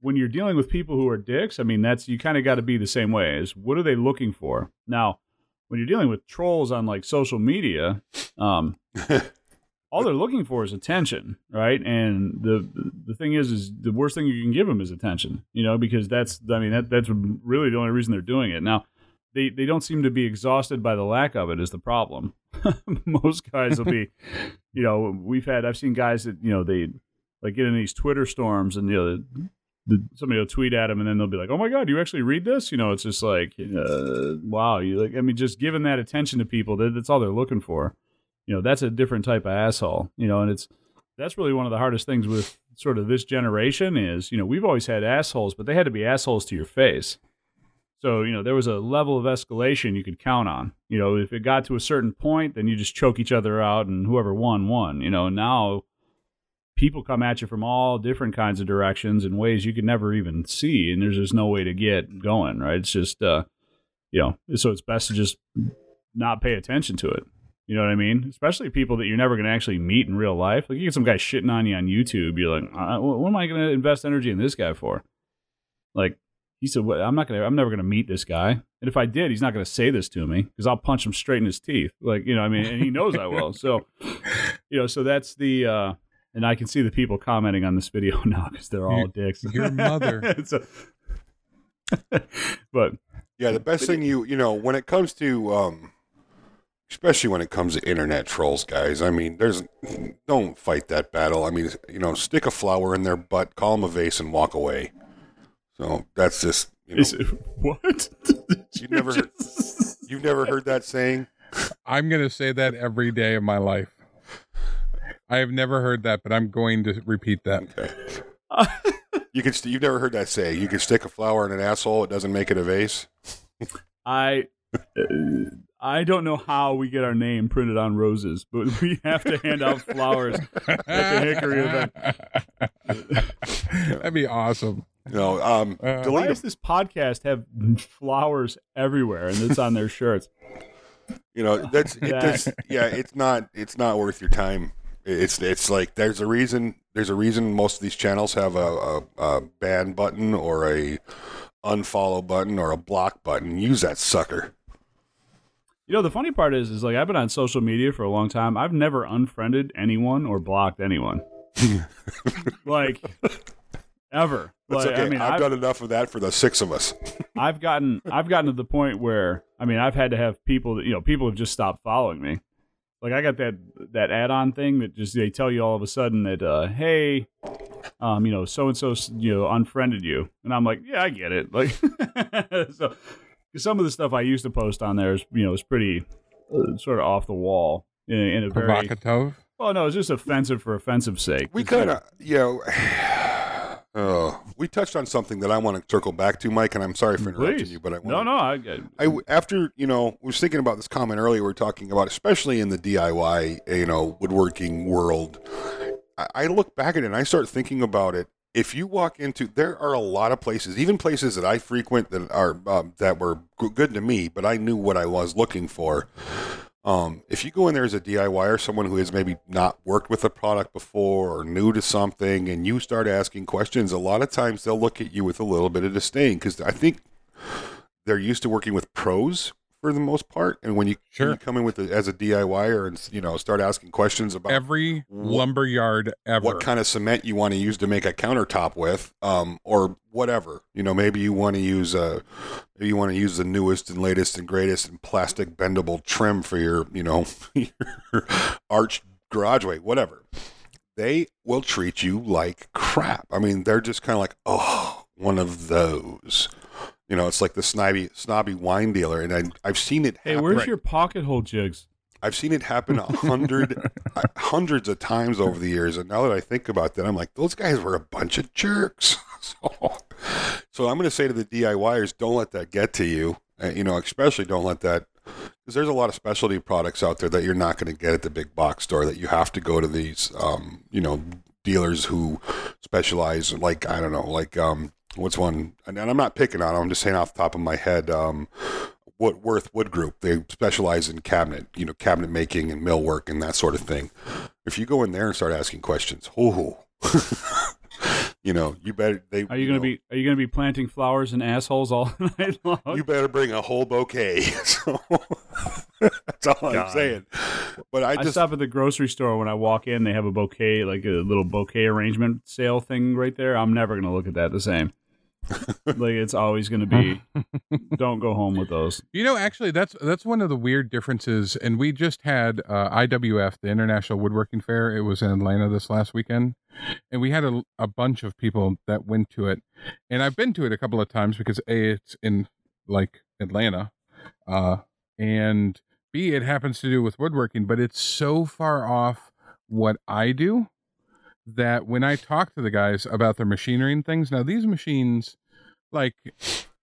when you're dealing with people who are dicks, I mean, that's, you kind of got to be the same way is what are they looking for? Now, when you're dealing with trolls on like social media, um, all they're looking for is attention, right? And the the thing is, is the worst thing you can give them is attention, you know, because that's I mean that that's really the only reason they're doing it. Now, they they don't seem to be exhausted by the lack of it is the problem. Most guys will be, you know, we've had I've seen guys that you know they like get in these Twitter storms and you know. The, the, somebody will tweet at them and then they'll be like, "Oh my god, you actually read this?" You know, it's just like, uh, wow, you like. I mean, just giving that attention to people, that, that's all they're looking for you know that's a different type of asshole you know and it's that's really one of the hardest things with sort of this generation is you know we've always had assholes but they had to be assholes to your face. So you know there was a level of escalation you could count on. You know if it got to a certain point then you just choke each other out and whoever won won you know now people come at you from all different kinds of directions in ways you could never even see and there's just no way to get going right? It's just uh you know so it's best to just not pay attention to it you know what I mean? Especially people that you're never going to actually meet in real life. Like you get some guy shitting on you on YouTube. You're like, uh, what am I going to invest energy in this guy for? Like he said, what, I'm not going to, I'm never going to meet this guy. And if I did, he's not going to say this to me because I'll punch him straight in his teeth. Like, you know, I mean, and he knows I will. So, you know, so that's the, uh, and I can see the people commenting on this video now because they're all
Your-
dicks.
your mother.
So- but
Yeah, the best thing you you know when it comes to um, especially when it comes to internet trolls, guys. I mean, there's don't fight that battle. I mean, you know, stick a flower in their butt, call them a vase, and walk away. So that's just you know,
is it, what?
You never- you've never heard that saying.
I'm going to say that every day of my life. I have never heard that, but I'm going to repeat that.
Okay. You can. St- you've never heard that say. You can stick a flower in an asshole. It doesn't make it a vase.
I uh, I don't know how we get our name printed on roses, but we have to hand out flowers at the Hickory event.
That'd be awesome.
No. Um.
Uh,
Why does this podcast have flowers everywhere and it's on their shirts?
You know, that's it.
That-
Does, yeah, it's not. It's not worth your time. It's it's like there's a reason. There's a reason most of these channels have a, a, a ban button or a unfollow button or a block button. Use that sucker.
You know, the funny part is, is like I've been on social media for a long time. I've never unfriended anyone or blocked anyone. like ever.
That's
like,
okay.
I mean,
I've
I've,
done enough of that for the six of us.
I've gotten I've gotten to the point where I mean I've had to have people that you know people have just stopped following me. Like I got that that add-on thing that just they tell you all of a sudden that uh, hey, um, you know so and so you know unfriended you, and I'm like yeah I get it. Like so, 'cause some of the stuff I used to post on there is you know is pretty uh, sort of off the wall in, in a very
Provocative.
well no it's just offensive for offensive sake.
We
It's
kind of, you know, uh, we touched on something that I want to circle back to, Mike, and I'm sorry for interrupting
Please.
you, but I want
no no I, I
I after you know I was thinking about this comment earlier. We are talking about, especially in the DIY, you know, woodworking world. I, I look back at it and I start thinking about it. If you walk into, there are a lot of places, even places that I frequent that are um, that were good to me, but I knew what I was looking for. Um, if you go in there as a diy or someone who has maybe not worked with a product before or new to something, and you start asking questions, a lot of times they'll look at you with a little bit of disdain because I think they're used to working with pros for the most part, and when you, when you come in with a, as a DIYer and you know start asking questions about
Every
What-
lumber yard ever.
what kind of cement you want to use to make a countertop with, um, or whatever. You know, maybe you want to use uh, maybe you want to use the newest and latest and greatest and plastic bendable trim for your, you know, your arched garageway, whatever. They will treat you like crap. I mean, they're just kind of like, oh, one of those. You know, it's like the snobby, snobby wine dealer, and I, I've seen it.
hey
happen.
where's your pocket hole jigs?
I've seen it happen a hundred, uh, hundreds of times over the years, and now that I think about that, I'm like, those guys were a bunch of jerks. so, so I'm going to say to the DIYers, don't let that get to you. Uh, you know, especially don't let that, because there's a lot of specialty products out there that you're not going to get at the big box store. That you have to go to these, um, you know, dealers who specialize, like I don't know, like um, what's one? And, I'm not picking on them. I'm just saying off the top of my head. Um, Woodworth Wood Group. They specialize in cabinet, you know, cabinet making and millwork and that sort of thing. If you go in there and start asking questions, oh, you know, you better. They
Are you going to be Are you going to be planting flowers and assholes all night long?
You better bring a whole bouquet. So that's all I'm saying. But I
I,
just
stop at the grocery store when I walk in. They have a bouquet, like a little bouquet arrangement sale thing right there. I'm never going to look at that the same. Like it's always going to be. don't go home with those.
You know, actually, that's that's one of the weird differences. And we just had uh, IWF, the International Woodworking Fair. It was in Atlanta this last weekend, and we had a, a bunch of people that went to it. And I've been to it a couple of times because a it's in like Atlanta, uh, and b it happens to do with woodworking, but it's so far off what I do that when I talk to the guys about their machinery and things, now these machines, like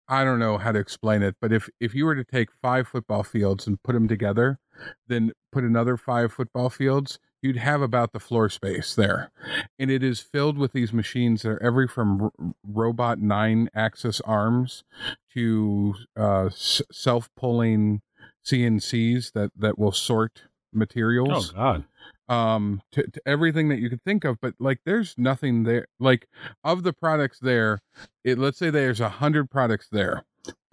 I don't know how to explain it, but if if you were to take five football fields and put them together, then put another five football fields, you'd have about the floor space there, and it is filled with these machines that are every from r- robot nine axis arms to uh, s- self pulling CNCs that that will sort materials
Oh God.
Um to, to everything that you could think of but like there's nothing there like of the products there it let's say there's a hundred products there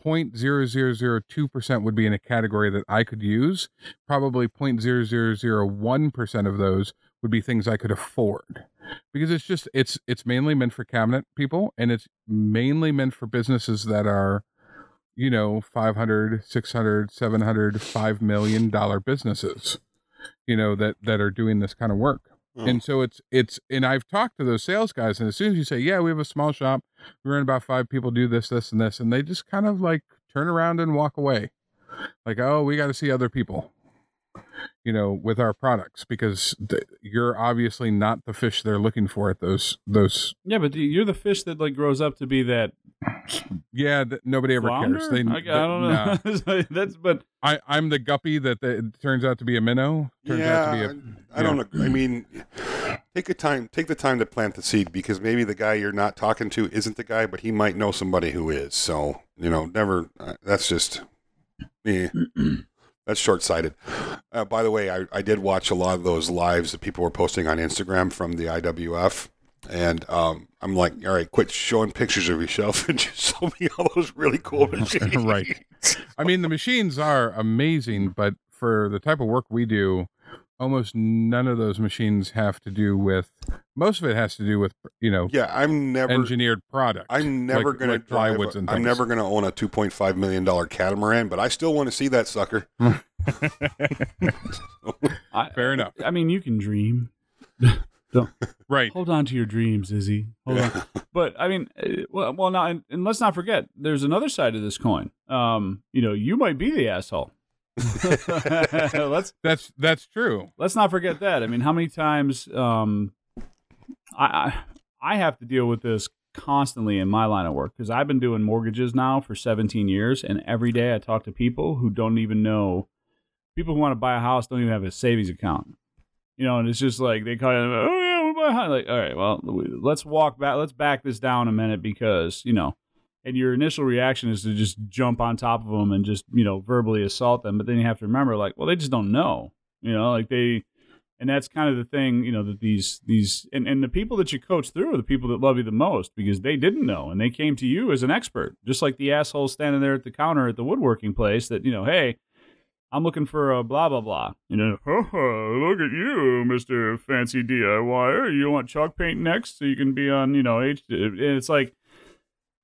0.0002 percent would be in a category that i could use probably 0.0001 percent of those would be things i could afford because it's just it's it's mainly meant for cabinet people and it's mainly meant for businesses that are you know 500 600 700 5 million dollar businesses you know that that are doing this kind of work. And mm. so it's it's and i've talked to those sales guys and as soon as you say yeah we have a small shop we run about five people do this this and this and they just kind of like turn around and walk away. Like oh we got to see other people you know, with our products because th- you're obviously not the fish they're looking for at those those.
Yeah, but you're the fish that like grows up to be that
Yeah, th- nobody ever
flounder.
cares. They,
I, I don't know.
nah.
That's but
I I'm the guppy that the, it turns out to be a minnow. Turns out to be a
I, I don't agree. I mean, take a time, take the time to plant the seed because maybe the guy you're not talking to isn't the guy, but he might know somebody who is. So you know, never. Uh, that's just me. that's short sighted. Uh, by the way, I, I did watch a lot of those lives that people were posting on Instagram from the IWF. And um, I'm like, all right, quit showing pictures of yourself and just show me all those really cool machines.
Right. I mean, the machines are amazing, but for the type of work we do, almost none of those machines have to do with. Most of it has to do with you know
Yeah, I'm never.
engineered product.
I'm never
like-
going
like
to drive.
plywoods
a-
and
I'm never going to own a 2.5 million dollar catamaran, but I still want to see that sucker.
I,
Fair enough.
I mean, you can dream.
Right.
Hold on to your dreams, Izzy. Hold on. But I mean, uh, well, well, now, and, and let's not forget, there's another side of this coin. Um, you know, you might be the asshole. let's
That's that's true.
let's not forget that. I mean, how many times um, I, I have to deal with this constantly in my line of work because I've been doing mortgages now for 17 years, and every day I talk to people who don't even know. People who want to buy a house don't even have a savings account. You know, and it's just like they call it, oh yeah, we buy a house. Like, all right, well, let's walk back. Let's back this down a minute because you know and your initial reaction is to just jump on top of them and just you know verbally assault them but then you have to remember like well they just don't know you know like they and that's kind of the thing you know that these these and, and the people that you coach through are the people that love you the most because they didn't know and they came to you as an expert just like the asshole standing there at the counter at the woodworking place that you know hey I'm looking for a blah blah blah. You know, look at you, Mister Fancy DIYer. You want chalk paint next, so you can be on, you know, H. It's like,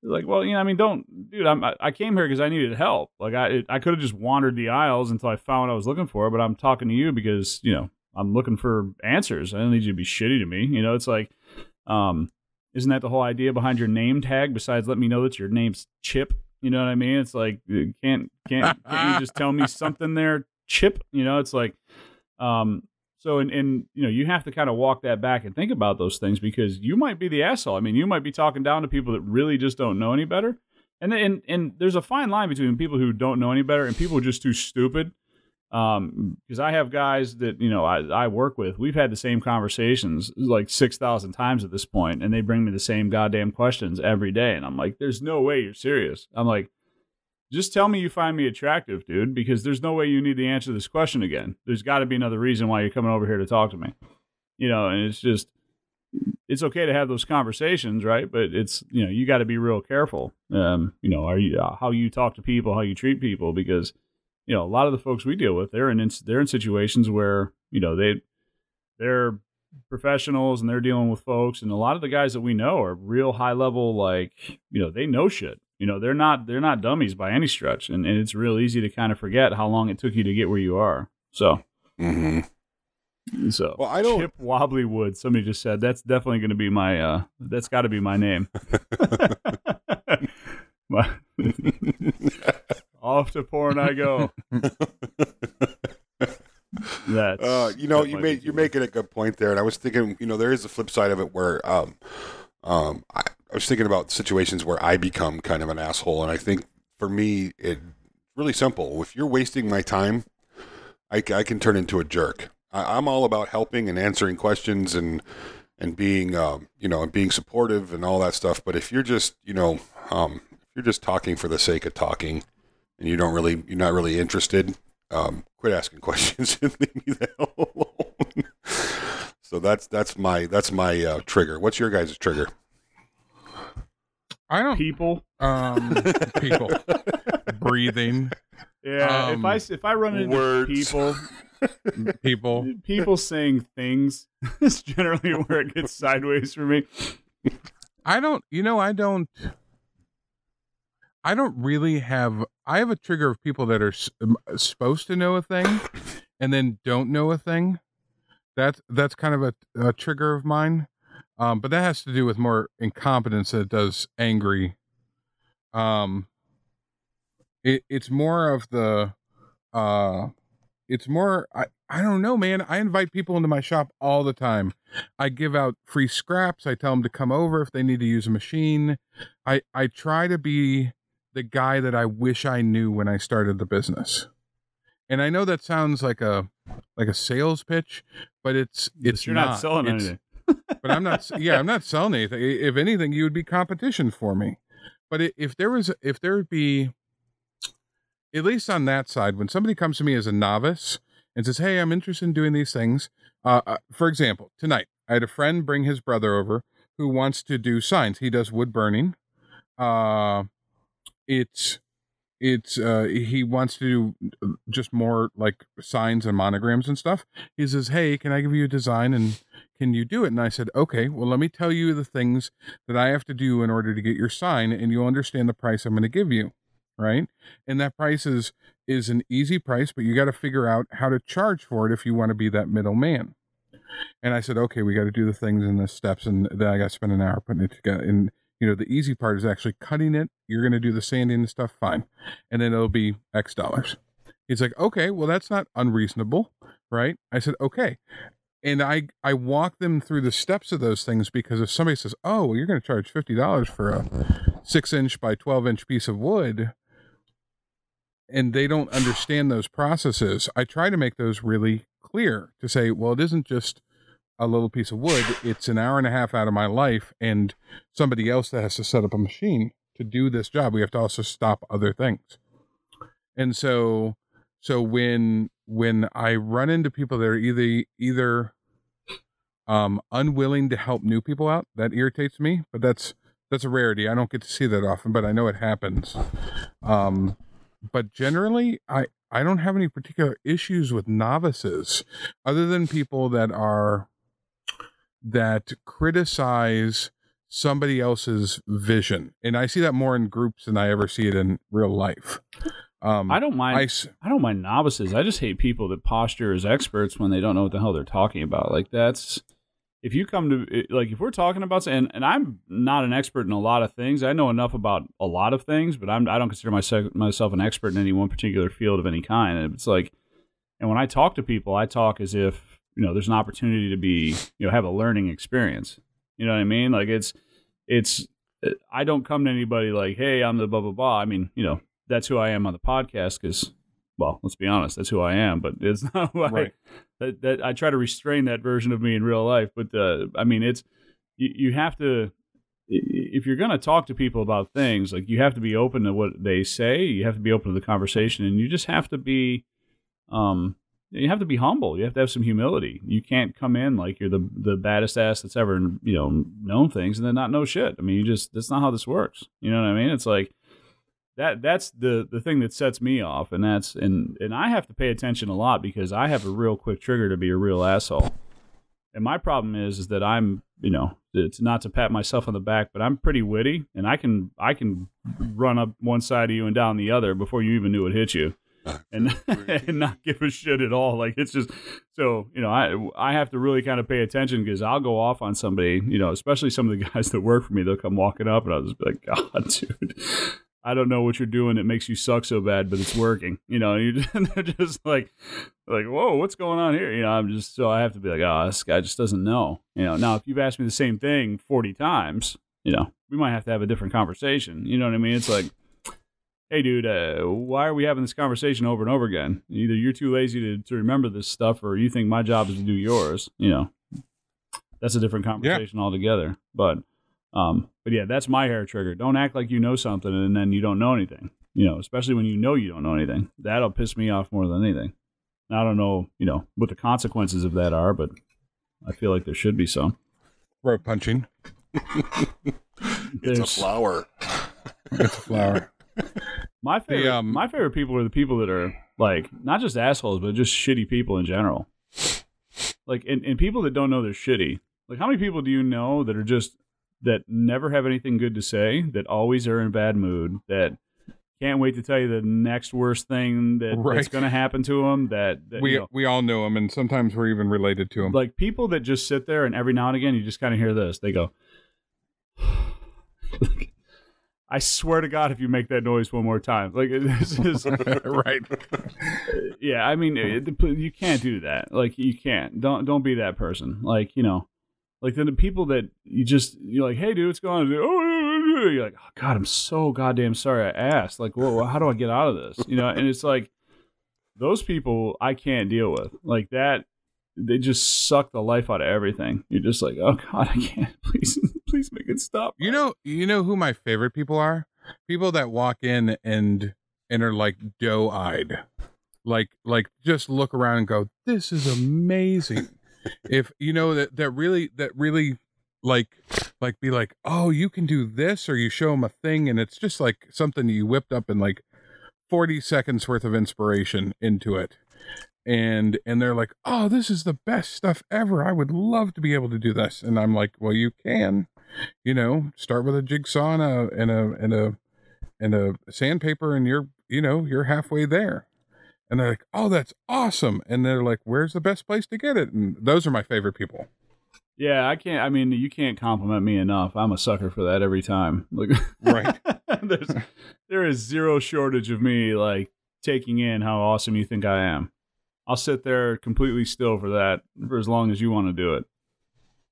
like, well, you know, I mean, don't, dude. I'm, I I came here because I needed help. Like, I, I could have just wandered the aisles until I found what I was looking for. But I'm talking to you because, you know, I'm looking for answers. I don't need you to be shitty to me. You know, it's like, um, isn't that the whole idea behind your name tag? Besides, let me know that your name's Chip. You know what I mean? It's like, uh, can't, can't, can't you just tell me something there, Chip? You know, it's like, um, so, and, and you know, you have to kind of walk that back and think about those things because you might be the asshole. I mean, you might be talking down to people that really just don't know any better. And and and there's a fine line between people who don't know any better and people who are just too stupid. Um, because I have guys that you know I, I work with. We've had the same conversations like six thousand times at this point, and they bring me the same goddamn questions every day. And I'm like, "There's no way you're serious." I'm like, just tell me you find me attractive, dude, because there's no way you need to answer this question again. There's got to be another reason why you're coming over here to talk to me. You know, and it's just it's okay to have those conversations, right? But it's you know you got to be real careful. Um, you know, are you uh, how you talk to people, how you treat people, because you know a lot of the folks we deal with, they're in they're in situations where you know they they're professionals and they're dealing with folks, and a lot of the guys that we know are real high level, like you know they know shit. You know they're not they're not dummies by any stretch, and, and it's real easy to kind of forget how long it took you to get where you are. So.
hmm
So
Well, I don't-
Chip Wobbly Wood. Somebody just said that's definitely going to be my. uh That's got to be my name. My- Off to porn I go. That's.
Uh, you know,
that
you made you're making a good point there, and I was thinking, you know, there is a flip side of it where, um, um, I, I was thinking about situations where I become kind of an asshole, and I think for me, it really simple. If you're wasting my time, I can turn into a jerk. I, I'm all about helping and answering questions and and being, um, you know, and being supportive and all that stuff. But if you're just, you know, um, if you're just talking for the sake of talking, and you don't really, you're not really interested, um, quit asking questions and leave me the hell alone. so that's that's my that's my uh, trigger. What's your guys' trigger?
I don't.
people.
Um, people breathing.
Yeah, if
Um,
I if I run into
words.
people,
People.
people saying things is generally where it gets sideways for me.
I don't. You know, I don't. I don't really have. I have a trigger of people that are s- m- supposed to know a thing, and then don't know a thing. That's that's kind of a, a trigger of mine, um, but that has to do with more incompetence than it does angry. Um, it, it's more of the, uh, it's more I, I don't know man. I invite people into my shop all the time. I give out free scraps. I tell them to come over if they need to use a machine. I i try to be the guy that i wish i knew when i started the business. And i know that sounds like a like a sales pitch but it's it's
you're not, selling
It's-
anything.
But I'm not. Yeah, I'm not selling anything. If anything, you would be competition for me. But if there was, if there would be, at least on that side, when somebody comes to me as a novice and says, "Hey, I'm interested in doing these things," uh, uh, for example, tonight I had a friend bring his brother over who wants to do signs. He does wood burning. Uh, it's it's uh he wants to do just more like signs and monograms and stuff he says hey can i give you a design and can you do it? And I said, okay, well, let me tell you the things that I have to do in order to get your sign, and you'll understand the price I'm going to give you. Right. And that price is, is an easy price, but you got to figure out how to charge for it if you want to be that middleman. And I said, okay, we got to do the things and the steps. And then I got to spend an hour putting it together. And, you know, the easy part is actually cutting it. You're going to do the sanding and stuff. Fine. And then it'll be X dollars. He's like, okay, well, that's not unreasonable. Right. I said, okay and I I walk them through the steps of those things because if somebody says, "Oh, well, you're going to charge fifty dollars for a six inch by twelve inch piece of wood," and they don't understand those processes, I try to make those really clear to say, "Well, it isn't just a little piece of wood; it's an hour and a half out of my life, and somebody else that has to set up a machine to do this job. We have to also stop other things." And so, so when when I run into people that are either either um unwilling to help new people out, that irritates me, but that's that's a rarity. I don't get to see that often, but I know it happens. Um but generally I I don't have any particular issues with novices other than people that are that criticize somebody else's vision. And I see that more in groups than I ever see it in real life. Um
I don't mind.
I
I, don't mind novices. I just hate people that posture as experts when they don't know what the hell they're talking about. Like that's if you come to like if we're talking about and and I'm not an expert in a lot of things. I know enough about a lot of things, but I'm I don't consider myself myself an expert in any one particular field of any kind. And it's like, and when I talk to people, I talk as if you know there's an opportunity to be you know have a learning experience. You know what I mean? Like it's it's I don't come to anybody like, hey, I'm the blah blah blah. I mean, you know, that's who I am on the podcast because, well, let's be honest, that's who I am. But it's not who I,
Right.
that, that I try to restrain that version of me in real life. But uh, I mean, it's you, you have to if you're going to talk to people about things, like you have to be open to what they say. You have to be open to the conversation, and you just have to be, um, you have to be humble. You have to have some humility. You can't come in like you're the the baddest ass that's ever you know known things and then not know shit. I mean, you just that's not how this works. You know what I mean? It's like that that's the the thing that sets me off and that's and and I have to pay attention a lot because I have a real quick trigger to be a real asshole. And my problem is is that I'm, you know, it's not to pat myself on the back, but I'm pretty witty and I can I can run up one side of you and down the other before you even knew it hit you. And and not give a shit at all. Like it's just so, you know, I I have to really kind of pay attention because I'll go off on somebody, you know, especially some of the guys that work for me, they'll come walking up and I'll just be like, God, dude. I don't know what you're doing It makes you suck so bad, but it's working. You know, you they're just like, like, whoa, what's going on here? You know, I'm just so I have to be like, oh, this guy just doesn't know. You know, now if you've asked me the same thing 40 times, you know, we might have to have a different conversation. You know what I mean? It's like, hey, dude, uh, why are we having this conversation over and over again? Either you're too lazy to, to remember this stuff, or you think my job is to do yours. You know, that's a different conversation altogether. But um, but yeah, that's my hair trigger. Don't act like you know something and then you don't know anything. You know, especially when you know you don't know anything. That'll piss me off more than anything. I don't know, you know, what the consequences of that are, but I feel like there should be some.
throat punching.
It's a flower.
It's a flower.
My favorite,
um,
my favorite people are the people that are like not just assholes, but just shitty people in general. Like, and, and people that don't know they're shitty. Like, how many people do you know that are just that never have anything good to say, that always are in a bad mood, that can't wait to tell you the next worst thing that, that's going to happen to them? That, that
we
you know,
we all know them, and sometimes we're even related to them.
like people that just sit there and every now and again you just kind of hear this. They go, I swear to God, if you make that noise one more time, like this is
right.
yeah. I mean, it, you can't do that. Like you can't. Don't don't be that person. Like you know, like then the people that you just you're like, hey dude, what's going on? Oh, you're like, oh, God, I'm so goddamn sorry I asked. Like, whoa, how do I get out of this? You know, and it's like those people I can't deal with. Like that, they just suck the life out of everything. You're just like, oh God, I can't. Please, please make it stop.
You know, you know who my favorite people are? People that walk in and and are like doe-eyed, like like just look around and go, "This is amazing." If you know that that really that really like like be like, "Oh, you can do this," or you show them a thing, and it's just like something you whipped up in like forty seconds worth of inspiration into it. And and they're like oh this is the best stuff ever. I would love to be able to do this. And i'm like well you can you know start with a jigsaw and a and a and a and a sandpaper and you're you know you're halfway there and they're like oh that's awesome and they're like where's the best place to get it and those are my favorite people
Yeah, I can't. I mean, you can't compliment me enough. I'm a sucker for that every time. Like,
Right.
There's there is zero shortage of me like taking in how awesome you think I am. I'll sit there completely still for that for as long as you want to do it.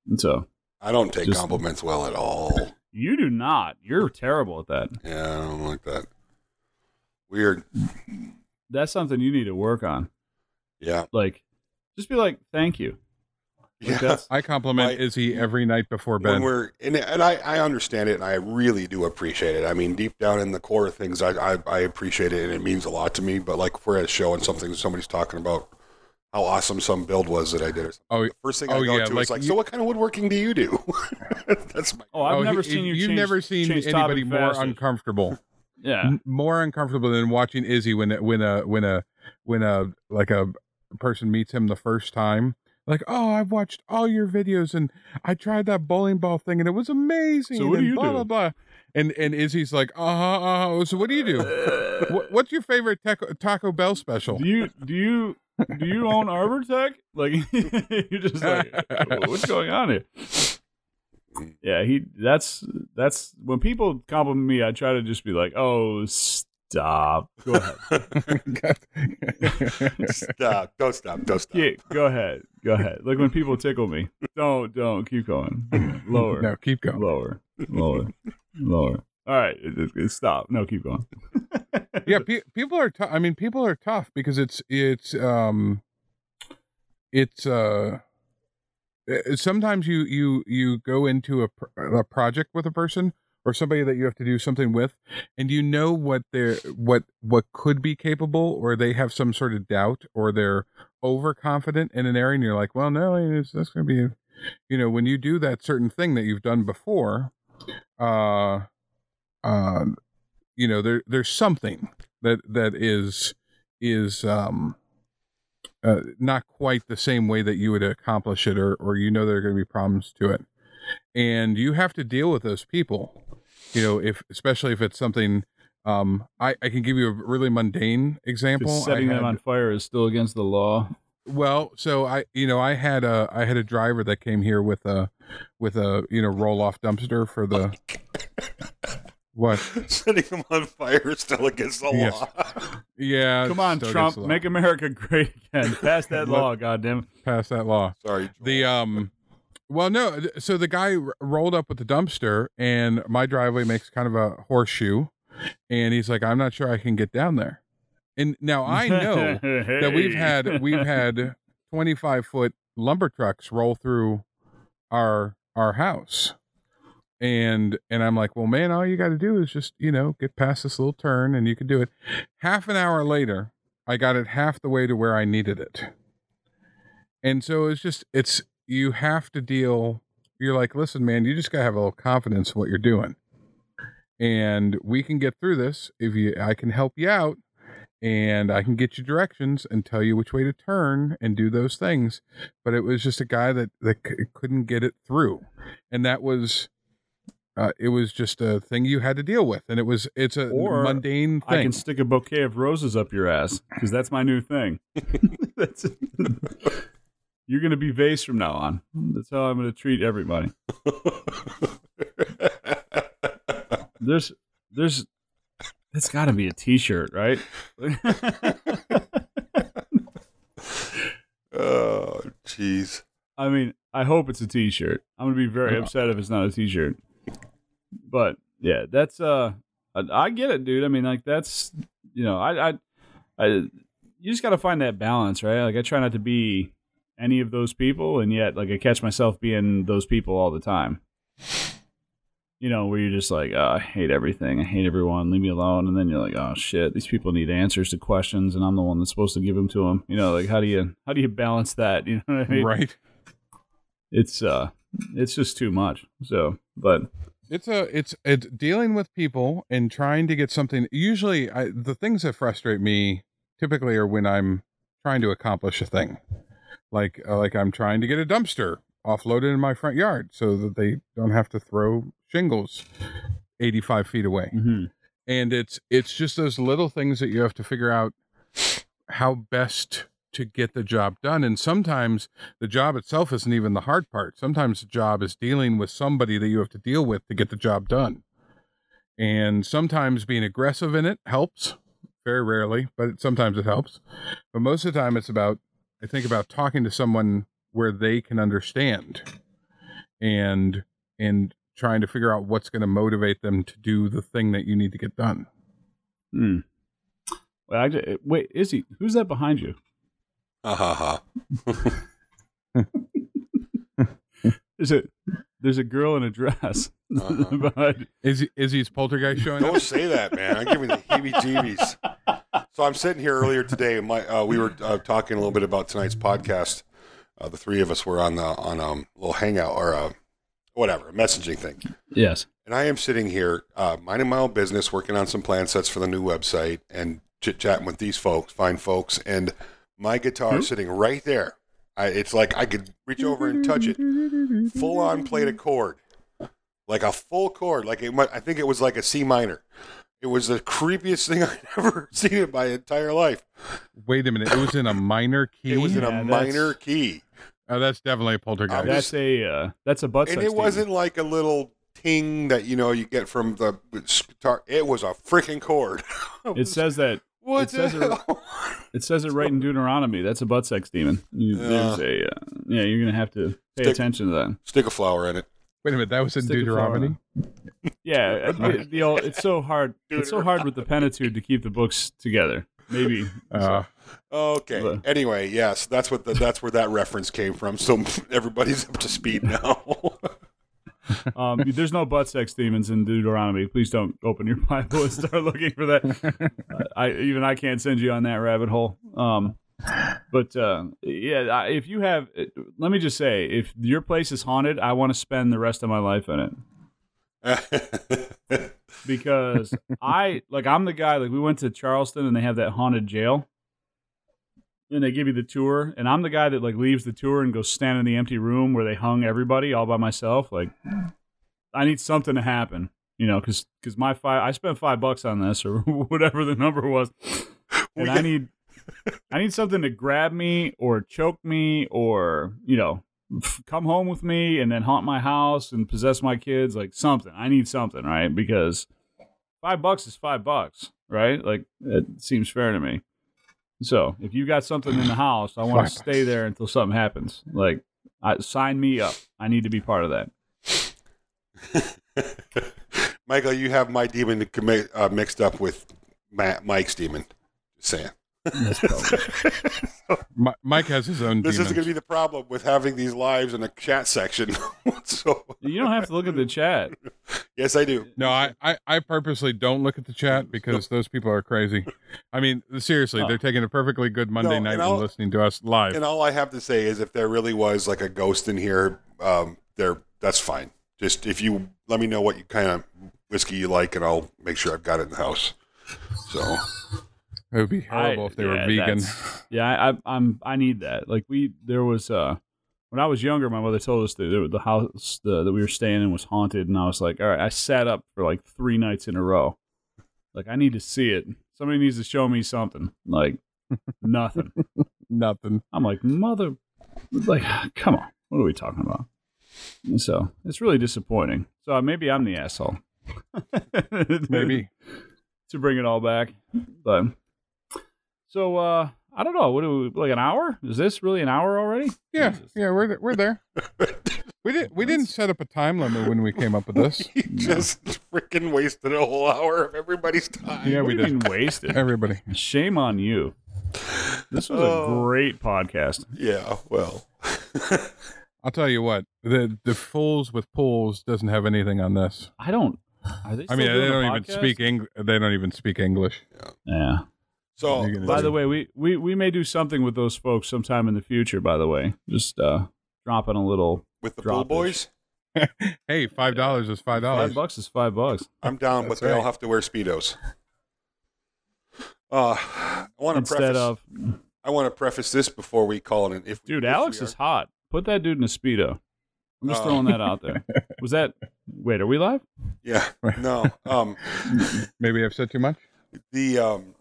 And so
I don't take
Just-
compliments well at all.
you do not. You're terrible at that.
Yeah, I don't like that. Weird.
That's something you need to work on.
Yeah.
Like, just be like, thank you. Like,
Yeah.
that's
i compliment
My-
izzy every night before
when
bed
we're and, and I, I understand it and I really do appreciate it. I mean, deep down in the core of things, I, I I appreciate it and it means a lot to me. But like if we're at a show and something somebody's talking about how awesome some build was that I did,
oh
the first thing I
oh,
go
yeah,
to
like
is like,
you-
so what kind of woodworking do you do? That's my
Oh, I've
oh,
never
he-
seen you.
you've
change-
never seen anybody more
faster.
uncomfortable
Yeah.
m- more uncomfortable than watching Izzy when when a when a when a like a person meets him the first time. Like, oh, I've watched all your videos and I tried that bowling ball thing and it was amazing.
So what do
and
you
blah,
do?
Blah blah And and Izzy's like, uh huh, uh huh. So what do you do? what, what's your favorite taco, Taco Bell special?
do you do you do you own Arbortech? Like you're just like what's going on here? Yeah, he that's that's when people compliment me, I try to just be like, "Oh, stop. Go ahead.
stop. Don't stop. Don't stop.
Yeah, go ahead. Go ahead." Like when people tickle me. Don't don't keep going. Lower.
no, keep going.
Lower. Lower. Lower. All right, it- it- it- stop. No, keep going.
yeah pe- people are tough i mean people are tough because it's it's um it's uh uh, sometimes you you you go into a, a project with a person or somebody that you have to do something with and you know what they're what what could be capable or they have some sort of doubt or they're overconfident in an area and you're like well no it's, that's going to be you know when you do that certain thing that you've done before uh uh you know there there's something that that is is um uh, not quite the same way that you would accomplish it or or you know there are going to be problems to it. And you have to deal with those people. You know if especially if it's something um i i can give you a really mundane example.
Just setting them on fire is still against the law.
well, so I, you know, I had a, I had a driver that came here with a, with a, you know, roll off dumpster for the, what?
Setting them on fire is still against the
Yes.
law.
Yeah.
Come on, Trump,
against the law.
make America great again. Pass that law, goddamn.
pass that law.
Sorry. Joel.
The um, well, no. So the guy r- rolled up with the dumpster, and my driveway makes kind of a horseshoe, and he's like, "I'm not sure I can get down there." And now I know that we've had we've had 25 foot lumber trucks roll through our our house and and i'm like well man all you got to do is just you know get past this little turn and you can do it half an hour later i got it half the way to where i needed it and so it's just it's you have to deal you're like listen man you just got to have a little confidence in what you're doing and we can get through this if you i can help you out and I can get you directions and tell you which way to turn and do those things. But it was just a guy that that c- couldn't get it through, and that was. Uh, it was just a thing you had to deal with, and it was it's a
Or
mundane
I
thing.
can stick a bouquet of roses up your ass because that's my new thing. that's You're going to be vase from now on. That's how I'm going to treat everybody. There's there's it's got to be a T-shirt, right?
Oh, jeez.
I mean, I hope it's a T-shirt. I'm gonna be very upset if it's not a T-shirt. But yeah, that's uh, I, I get it, dude. I mean, like that's you know, I I, I you just got to find that balance, right? Like I try not to be any of those people, and yet like I catch myself being those people all the time. You know, where you're just like, oh, I hate everything, I hate everyone, leave me alone, and then you're like, oh shit, these people need answers to questions, and I'm the one that's supposed to give them to them. You know, like how do you how do you balance that? You know what I mean?
right.
it's uh it's just too much so but
It's a it's it's dealing with people and trying to get something. Usually, I, the things that frustrate me typically are when I'm trying to accomplish a thing, like uh, like I'm trying to get a dumpster offloaded in my front yard so that they don't have to throw shingles 85 feet away. and it's it's just those little things that you have to figure out how best to get the job done and sometimes the job itself isn't even the hard part. Sometimes the job is dealing with somebody that you have to deal with to get the job done. And sometimes being aggressive in it helps very rarely but sometimes it helps. But most of the time it's about i think about talking to someone where they can understand and and trying to figure out what's going to motivate them to do the thing that you need to get done.
Hmm. well, I, wait is he who's that behind you
Ha ha ha.
is it there's a girl in a dress
Uh-huh.
behind
Is Izzy's poltergeist showing up?
Don't say that, man. I'm giving the heebie-jeebies. So I'm sitting here earlier today. My uh, we were uh, talking a little bit about tonight's podcast. Uh, the three of us were on the on um little hangout or uh, whatever a messaging thing.
yes
And I am sitting here, uh, minding my own business, working on some plan sets for the new website, and chit chatting with these folks, fine folks, and my guitar is sitting right there. I, it's like I could reach over and touch it. Full on played a chord, like a full chord. Like it, I think it was like a C minor. It was the creepiest thing I've ever seen in my entire life.
Wait a minute. It was in a minor key.
It was in
Yeah,
a minor key,
oh, that's definitely a poltergeist.
I'm
that's a uh, that's a butt
and it
demon.
wasn't like a little ting that you know you get from the guitar. It was a freaking chord.
it says that
What
it says it- it says it right in Deuteronomy that's a butt sex demon you,
Yeah.
there's a uh, yeah you're gonna have to pay
Stick-
attention to that
Stick a flower in it.
Wait a minute. That was in
Stick
Deuteronomy.
Yeah, the, the old, it's so hard. It's so hard with the Pentateuch to keep the books together. Maybe.
Uh,
Okay.
But-
Anyway, yes, that's what the, that's where that reference came from. So everybody's up to speed now.
Um, there's no butt sex demons in Deuteronomy. Please don't open your Bible and start looking for that. Uh, I even I can't send you on that rabbit hole. Um, but uh, yeah, if you have, let me just say, if your place is haunted, I want to spend the rest of my life in it. because I like I'm the guy like we went to Charleston and they have that haunted jail. And they give you the tour, and I'm the guy that like leaves the tour and goes stand in the empty room where they hung everybody all by myself. Like, I need something to happen, you know, because because my five I spent five bucks on this or whatever the number was, and I need I need something to grab me or choke me or you know come home with me and then haunt my house and possess my kids like something. I need something right? Because five bucks is five bucks right? Like it seems fair to me so if you got something in the house i want to stay there until something happens like I, sign me up i need to be part of that
Michael, you have my demon commi- uh, mixed up with Matt, Mike's demon. Just saying.
Mi- Mike has his own
This
demons.
is going to be the problem with having these lives in a chat section. so,
you don't have to look at the chat
yes, I do.
no, I, I, I purposely don't look at the chat because those people are crazy. I mean, seriously,
Oh.
they're taking a perfectly good Monday
No,
night
and
and, listening to us live.
And all I have to say is, if there really was like a ghost in here, um, there, that's fine. Just if you let me know what you kind of whiskey you like, and I'll make sure I've got it in the house. So,
it would be horrible
I-
if they
yeah,
were vegan.
Yeah, I, I'm. I need that. Like we, there was uh, when I was younger, my mother told us that the house the, that we were staying in was haunted, and I was like, all right. I sat up for like three nights in a row. Like I need to see it. Somebody needs to show me something. Like nothing.
Nothing.
I'm like mother. Like come on. What are we talking about? And so it's really disappointing. So maybe I'm the asshole.
Maybe.
to bring it all back. But so uh I don't know. What do we like an hour? Is this really an hour already?
Yeah,
Jesus.
yeah, we're we're there. We didn't we didn't set up a time limit when we came up with this.
You just freaking wasted a whole hour of everybody's time.
Yeah,
What
we
do you
did.
mean wasted?
Everybody.
Shame on you. This was
Oh.
a great podcast.
Yeah, well.
I'll tell you what. The the fools with pools doesn't have anything on this.
I don't. Are they
I mean, they don't
a
even
podcast?
speak Eng- They don't even speak English.
Yeah.
So,
By
do-
the way, we, we we may do something with those folks sometime in the future. By the way, just uh dropping a little.
with the pool boys,
Hey, five dollars is five dollars.
Five bucks is five bucks.
I'm down, but
That's
they all
right.
have to wear speedos. Uh, I want to
Instead
preface.
of
I want to preface this before we call it. An, if
dude,
if
Alex
we
is hot. Put that dude in a speedo. I'm just
Uh.
throwing that out there. Was that? Wait, are we live?
Yeah. No. Um.
Maybe I've said too much.
the um,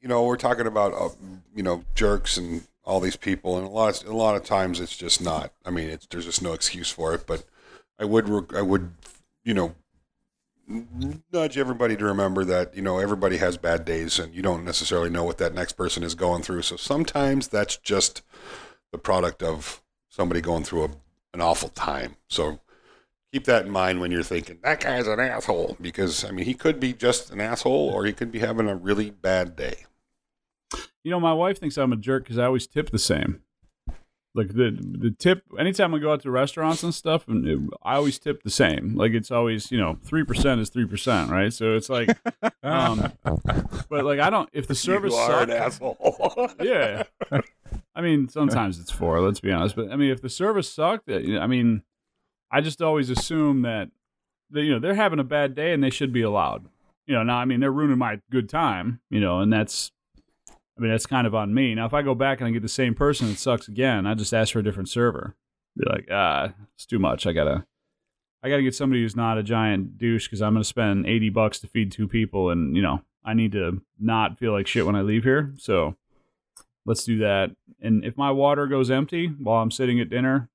you know, we're talking about uh, you know jerks and all these people, and a lot of, a lot of times it's just not. I mean, it's there's just no excuse for it. But I would I would you know nudge everybody to remember that you know everybody has bad days, and you don't necessarily know what that next person is going through. So sometimes that's just the product of somebody going through a, an awful time. So keep that in mind when you're thinking that guy's an asshole because I mean he could be just an asshole or he could be having a really bad day.
You know, my wife thinks I'm a jerk because I always tip the same. Like the the tip, anytime I go out to restaurants and stuff, and it, I always tip the same. Like it's always, you know, three percent is three percent, right? So it's like, um, but like I don't. If the service
you are an asshole.
yeah. I mean, sometimes it's four. Let's be honest, but I mean, if the service sucked, uh, I mean, I just always assume that, that you know they're having a bad day and they should be allowed. You know, now I mean they're ruining my good time. You know, and that's, I mean that's kind of on me. Now if I go back and I get the same person it sucks again, I just ask for a different server. Be like, ah, it's too much. I gotta. I got to get somebody who's not a giant douche because I'm to spend 80 bucks to feed two people and, you know, I need to not feel like shit when I leave here. So let's do that. And if my water goes empty while I'm sitting at dinner,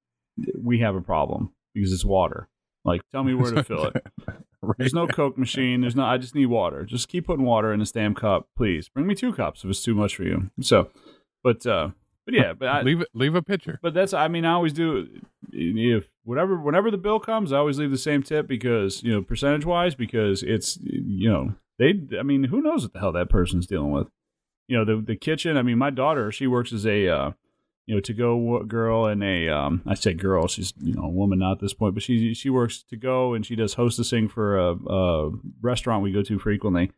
we have a problem because it's water. Like, tell me where to fill it. There's no Coke machine. There's no. I just need water. Just keep putting water in this damn cup, please. Bring me two cups if it's too much for you. So, but uh, but yeah, but I,
leave it. Leave a picture.
but that's I mean I always do if whatever whenever the bill comes I always leave the same tip because you know percentage wise because it's you know they I mean who knows what the hell that person's dealing with you know the the kitchen I mean my daughter she works as a uh, you know to go girl and a um I say girl she's you know a woman now at this point but she she works to go and she does hostessing for a, a restaurant we go to frequently.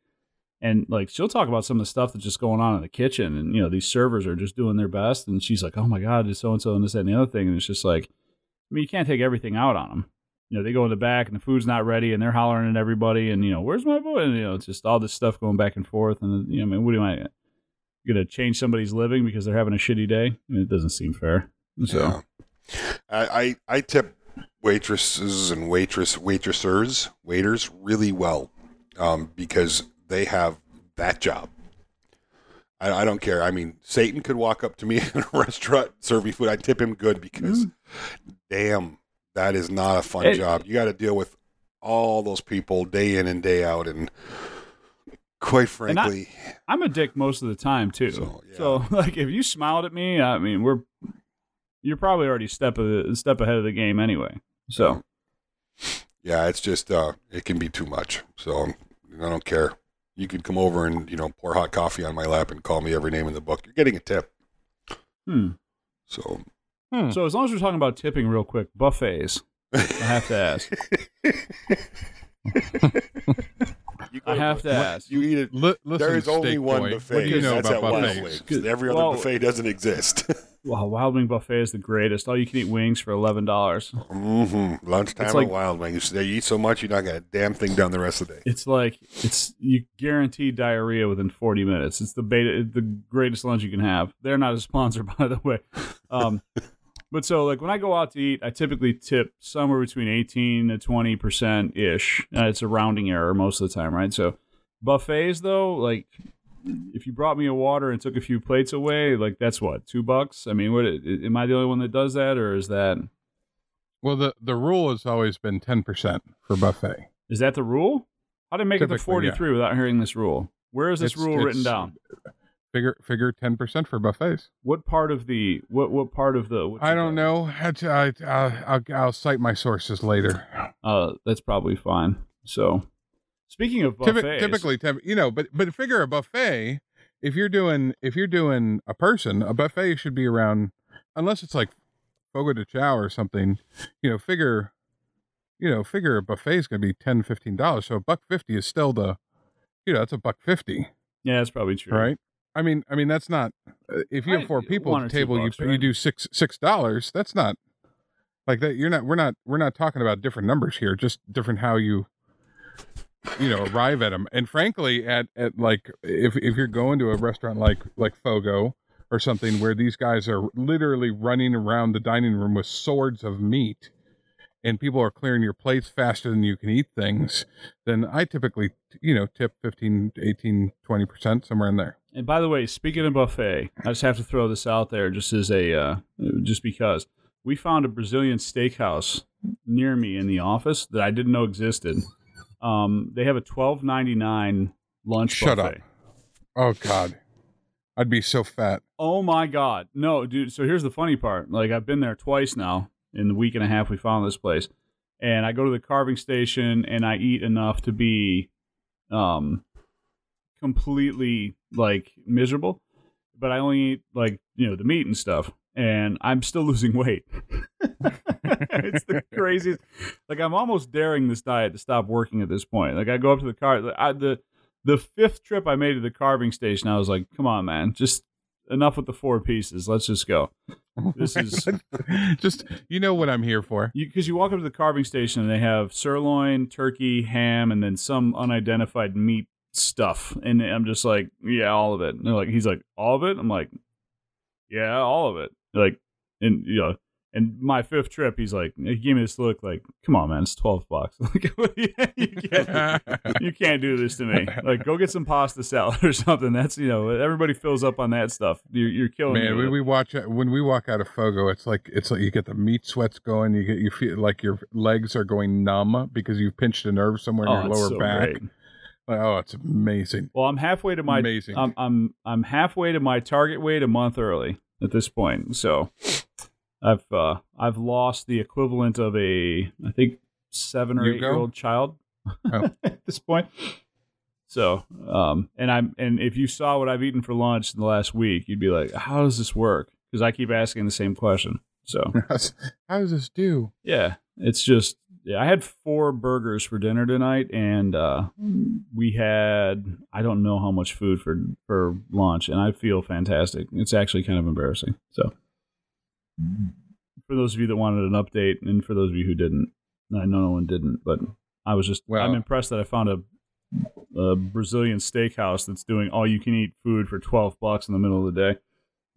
And like she'll talk about some of the stuff that's just going on in the kitchen and you know these servers are just doing their best and she's like oh my god it's so and so and this that, and the other thing. And it's just like i mean you can't take everything out on them you know they go in the back and the food's not ready and they're hollering at everybody and you know where's my boy? And you know it's just all this stuff going back and forth and you know i mean what do I gonna change somebody's living because they're having a shitty day it doesn't seem fair so
Yeah. I, I I tip waitresses and waitress waitressers waiters really well um, because they have that job. I, I don't care. I mean, Satan could walk up to me in a restaurant serving food. I tip him good because, damn, that is not a fun
Hey.
job. You got to deal with all those people day in and day out, and quite
And I-
frankly,
i'm a dick most of the time too
So,
so, like if you smiled at me i mean we're you're probably already step a step ahead of the game anyway so
yeah, it's just uh, it can be too much. So I don't care. You could come over and you know pour hot coffee on my lap and call me every name in the book. You're getting a tip.
hmm.
So
Hmm.
So as long as we're talking about tipping real quick, buffets. I have to ask.
you
I have to ask.
You eat it.
Li- listen,
There is only one
boy.
buffet.
What do you know
that's
about
Wild
buffets?
Wings. Every other
Well-
buffet doesn't exist.
Wow, Wild Wing buffet is the greatest. All you can eat wings for eleven dollars.
mm-hmm. Lunchtime
It's like-
at Wild Wings. You eat so much, you're not gonna damn thing down the rest of the day.
It's like it's you guarantee diarrhea within forty minutes. It's the beta, the greatest lunch you can have. They're not a sponsor, by the way. Um, but so like when I go out to eat, I typically tip somewhere between eighteen to twenty percent ish. Uh, it's a rounding error most of the time, right? So buffets though, like if you brought me a water and took a few plates away, like that's what two bucks. I mean, what am I the only one that does that, or is that?
Well, the the rule has always been ten percent for buffet.
Is that the rule? How did I make it to
Typically, yeah.
43 without hearing this rule? Where is this
It's-
rule written
it's-
down?
Figure figure ten percent for buffets.
What part of the what what part of the
I don't know. I, I, I'll, I'll cite my sources later.
Uh that's probably fine. So speaking of buffets,
typically, typ- you know, but but figure a buffet. If you're doing if you're doing a person, a buffet should be around, unless it's like fogo de chao or something. You know, figure, you know, figure a buffet is going to be 10 15 dollars. So a buck fifty is still the, you know, that's a buck fifty,
yeah, that's probably true.
right? I mean, I mean that's not. uh, If you have four people at the table,
bucks,
you you do six six dollars. That's not like that. You're not. We're not. We're not talking about different numbers here. Just different how you you know arrive at them and frankly at at like if if you're going to a restaurant like like fogo or something where these guys are literally running around the dining room with swords of meat and people are clearing your plates faster than you can eat things then i typically you know tip 15 18 20% somewhere in there
And by the way, speaking of buffet, I just have to throw this out there just as a uh, just because we found a Brazilian steakhouse near me in the office that I didn't know existed. Um, they have a twelve ninety nine lunch
Shut
buffet.
up. oh god i'd be so fat
Oh my god, no, dude. So here's the funny part. Like I've been there twice now in the week and a half we found this place, and I go to the carving station and I eat enough to be, um, completely like miserable, but I only eat like you know the meat and stuff, and I'm still losing weight. it's the craziest. Like I'm almost daring this diet to stop working at this point. Like I go up to the car. I, the the fifth trip I made to the carving station, I was like, "Come on, man, just enough with the four pieces. Let's just go." Oh this is
just you know what i'm here for
because you, walk up to the carving station and they have sirloin, turkey, ham, and then some unidentified meat stuff, and I'm just like, "Yeah, all of it." And they're like, "He's like, all of it?" I'm like, "Yeah, all of it." Like, and you know. And my fifth trip, he's like, he gave me this look like, come on, man, it's 12 bucks. Like, you, can't, you can't do this to me. Like, go get some pasta salad or something. That's, you know, everybody fills up on that stuff. You're, you're killing me.
Man,
with
when we watch uh, when we walk out of Fogo, it's like it's like you get the meat sweats going. You get you feel like your legs are going numb because you've pinched a nerve somewhere in
Oh,
your lower
so
back.
great.
Oh, it's amazing.
Well, I'm halfway to my
Amazing.
I'm I'm I'm halfway to my target weight a month early at this point. So I've uh I've lost the equivalent of a I think seven or
You
eight
go?
year old child
Oh.
at this point. So um and I'm and if you saw what I've eaten for lunch in the last week, you'd be like, how does this work? Because I keep asking the same question. So
How does this do?
yeah, it's just I had four burgers for dinner tonight, and uh, we had I don't know how much food for for lunch, and I feel fantastic. It's actually kind of embarrassing. So, for those of you that wanted an update, and for those of you who didn't, I know no one didn't, but I was just
Well-
I'm impressed that I found a, a Brazilian steakhouse that's doing all you can eat food for twelve bucks in the middle of the day.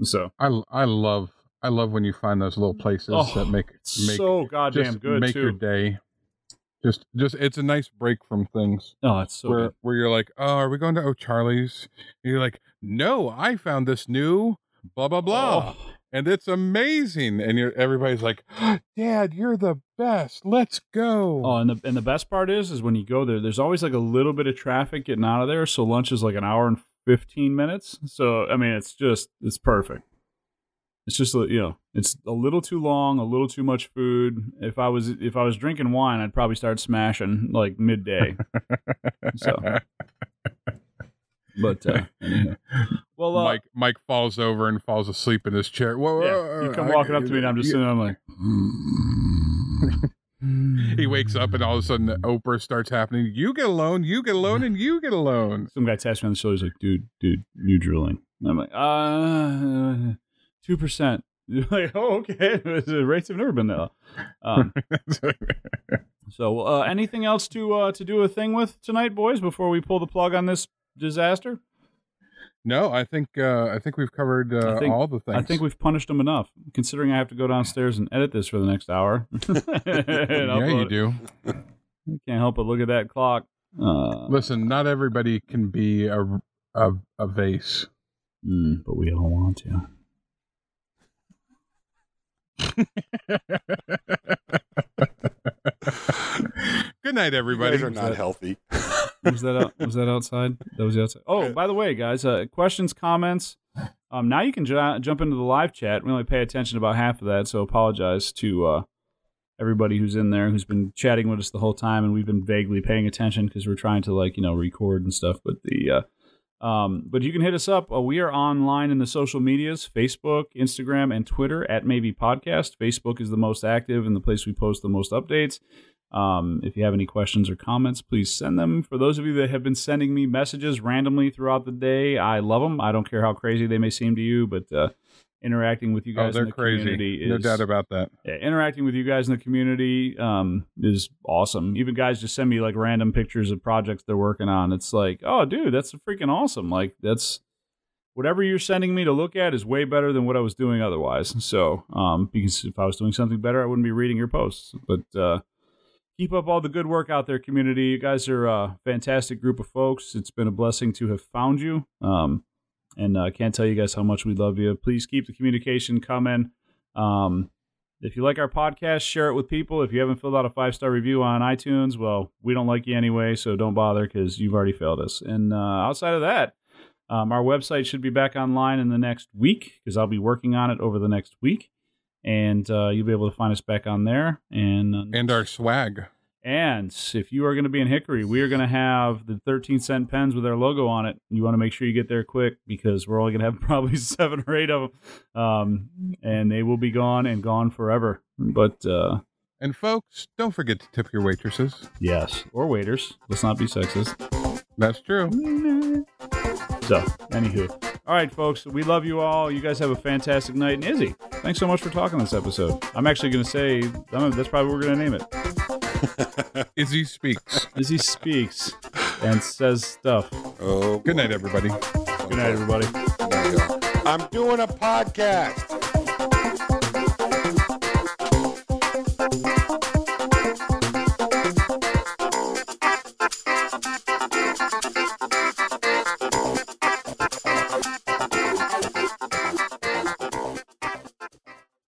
So
I I love I love when you find those little places
Oh,
that make make
so goddamn good
make your day. Just just it's a nice break from things
Oh, it's so
where
good.
where you're like, oh, are we going to O'Charlie's? And you're like, no, I found this new blah blah blah.
Oh.
and it's amazing. And you're everybody's like, Dad, you're the best. Let's go.
Oh, and the and the best part is, is when you go there, there's always like a little bit of traffic getting out of there. So lunch is like an hour and fifteen minutes. So I mean, it's just it's perfect. It's just a- you know, it's a little too long, a little too much food. If I was if I was drinking wine, I'd probably start smashing like midday. so, but uh, well, uh,
Mike Mike falls over and falls asleep in his chair. Whoa,
yeah, you come
I-
walking up to me, and I'm just sitting. there, I'm like,
He wakes up and all of a sudden Oprah starts happening. You get alone, you get alone, and you get alone.
some guy taps me on the shoulder. He's like, "Dude, dude, you drooling?" And I'm like, "Uh, two percent." Like, oh, okay. the rates have never been that. low. Um, so, uh, anything else to uh, to do a thing with tonight, boys? Before we pull the plug on this disaster,
no, I think uh, I think we've covered uh,
think-
all the things.
I think we've punished them enough. Considering I have to go downstairs and edit this for the next hour.
Yeah, you do.
Can't help but look at that clock. Uh,
Listen, not everybody can be a a, a vase.
mm, but we all want to.
Good Good night,
You
everybody.
guys are not healthy.
was that out, was that outside? That was outside. Oh, by the way, guys, uh, questions, comments. Um, now you can ju- jump into the live chat. We only pay attention to about half of that, so apologize to uh, everybody who's in there who's been chatting with us the whole time, and we've been vaguely paying attention because we're trying to like you know record and stuff. But the uh, um, but you can hit us up. Uh, we are online in the social medias: Facebook, Instagram, and Twitter at Maybe Podcast. Facebook is the most active and the place we post the most updates. Um, if you have any questions or comments, please send them. For those of you that have been sending me messages randomly throughout the day, I love them. I don't care how crazy they may seem to you, but uh, interacting with you
Oh,
guys in
they're
the
crazy. No
is
doubt about that.
yeah, interacting with you guys in the community um, is awesome. Even guys just send me like random pictures of projects they're working on. It's like, oh, dude, that's freaking awesome. Like that's whatever you're sending me to look at is way better than what I was doing otherwise. So, um, because if I was doing something better, I wouldn't be reading your posts. But uh, keep up all the good work out there, community. You guys are a fantastic group of folks. It's been a blessing to have found you. Um, and I can't tell you guys how much we love you. Please keep the communication coming. Um, if you like our podcast, share it with people. If you haven't filled out a five star review on iTunes, well, we don't like you anyway, so don't bother because you've already failed us. And uh, outside of that, um, our website should be back online in the next week because I'll be working on it over the next week, and uh, you'll be able to find us back on there. And uh,
And our swag.
And if you are going to be in Hickory, we are going to have the 13 cent pens with our logo on it. You want to make sure you get there quick because we're only going to have probably seven or eight of them. Um, and they will be gone and gone forever. But uh,
And folks, don't forget to tip your waitresses.
yes, or waiters. Let's not be sexist.
That's true.
So, anywho. All right, folks, we love you all. You guys have a fantastic night. And Izzy, thanks so much for talking this episode. I'm actually going to say, that's probably what we're going to name it.
Izzy speaks.
Izzy speaks and says stuff.
Oh,
good night, everybody.
Good night, everybody.
I'm doing a podcast.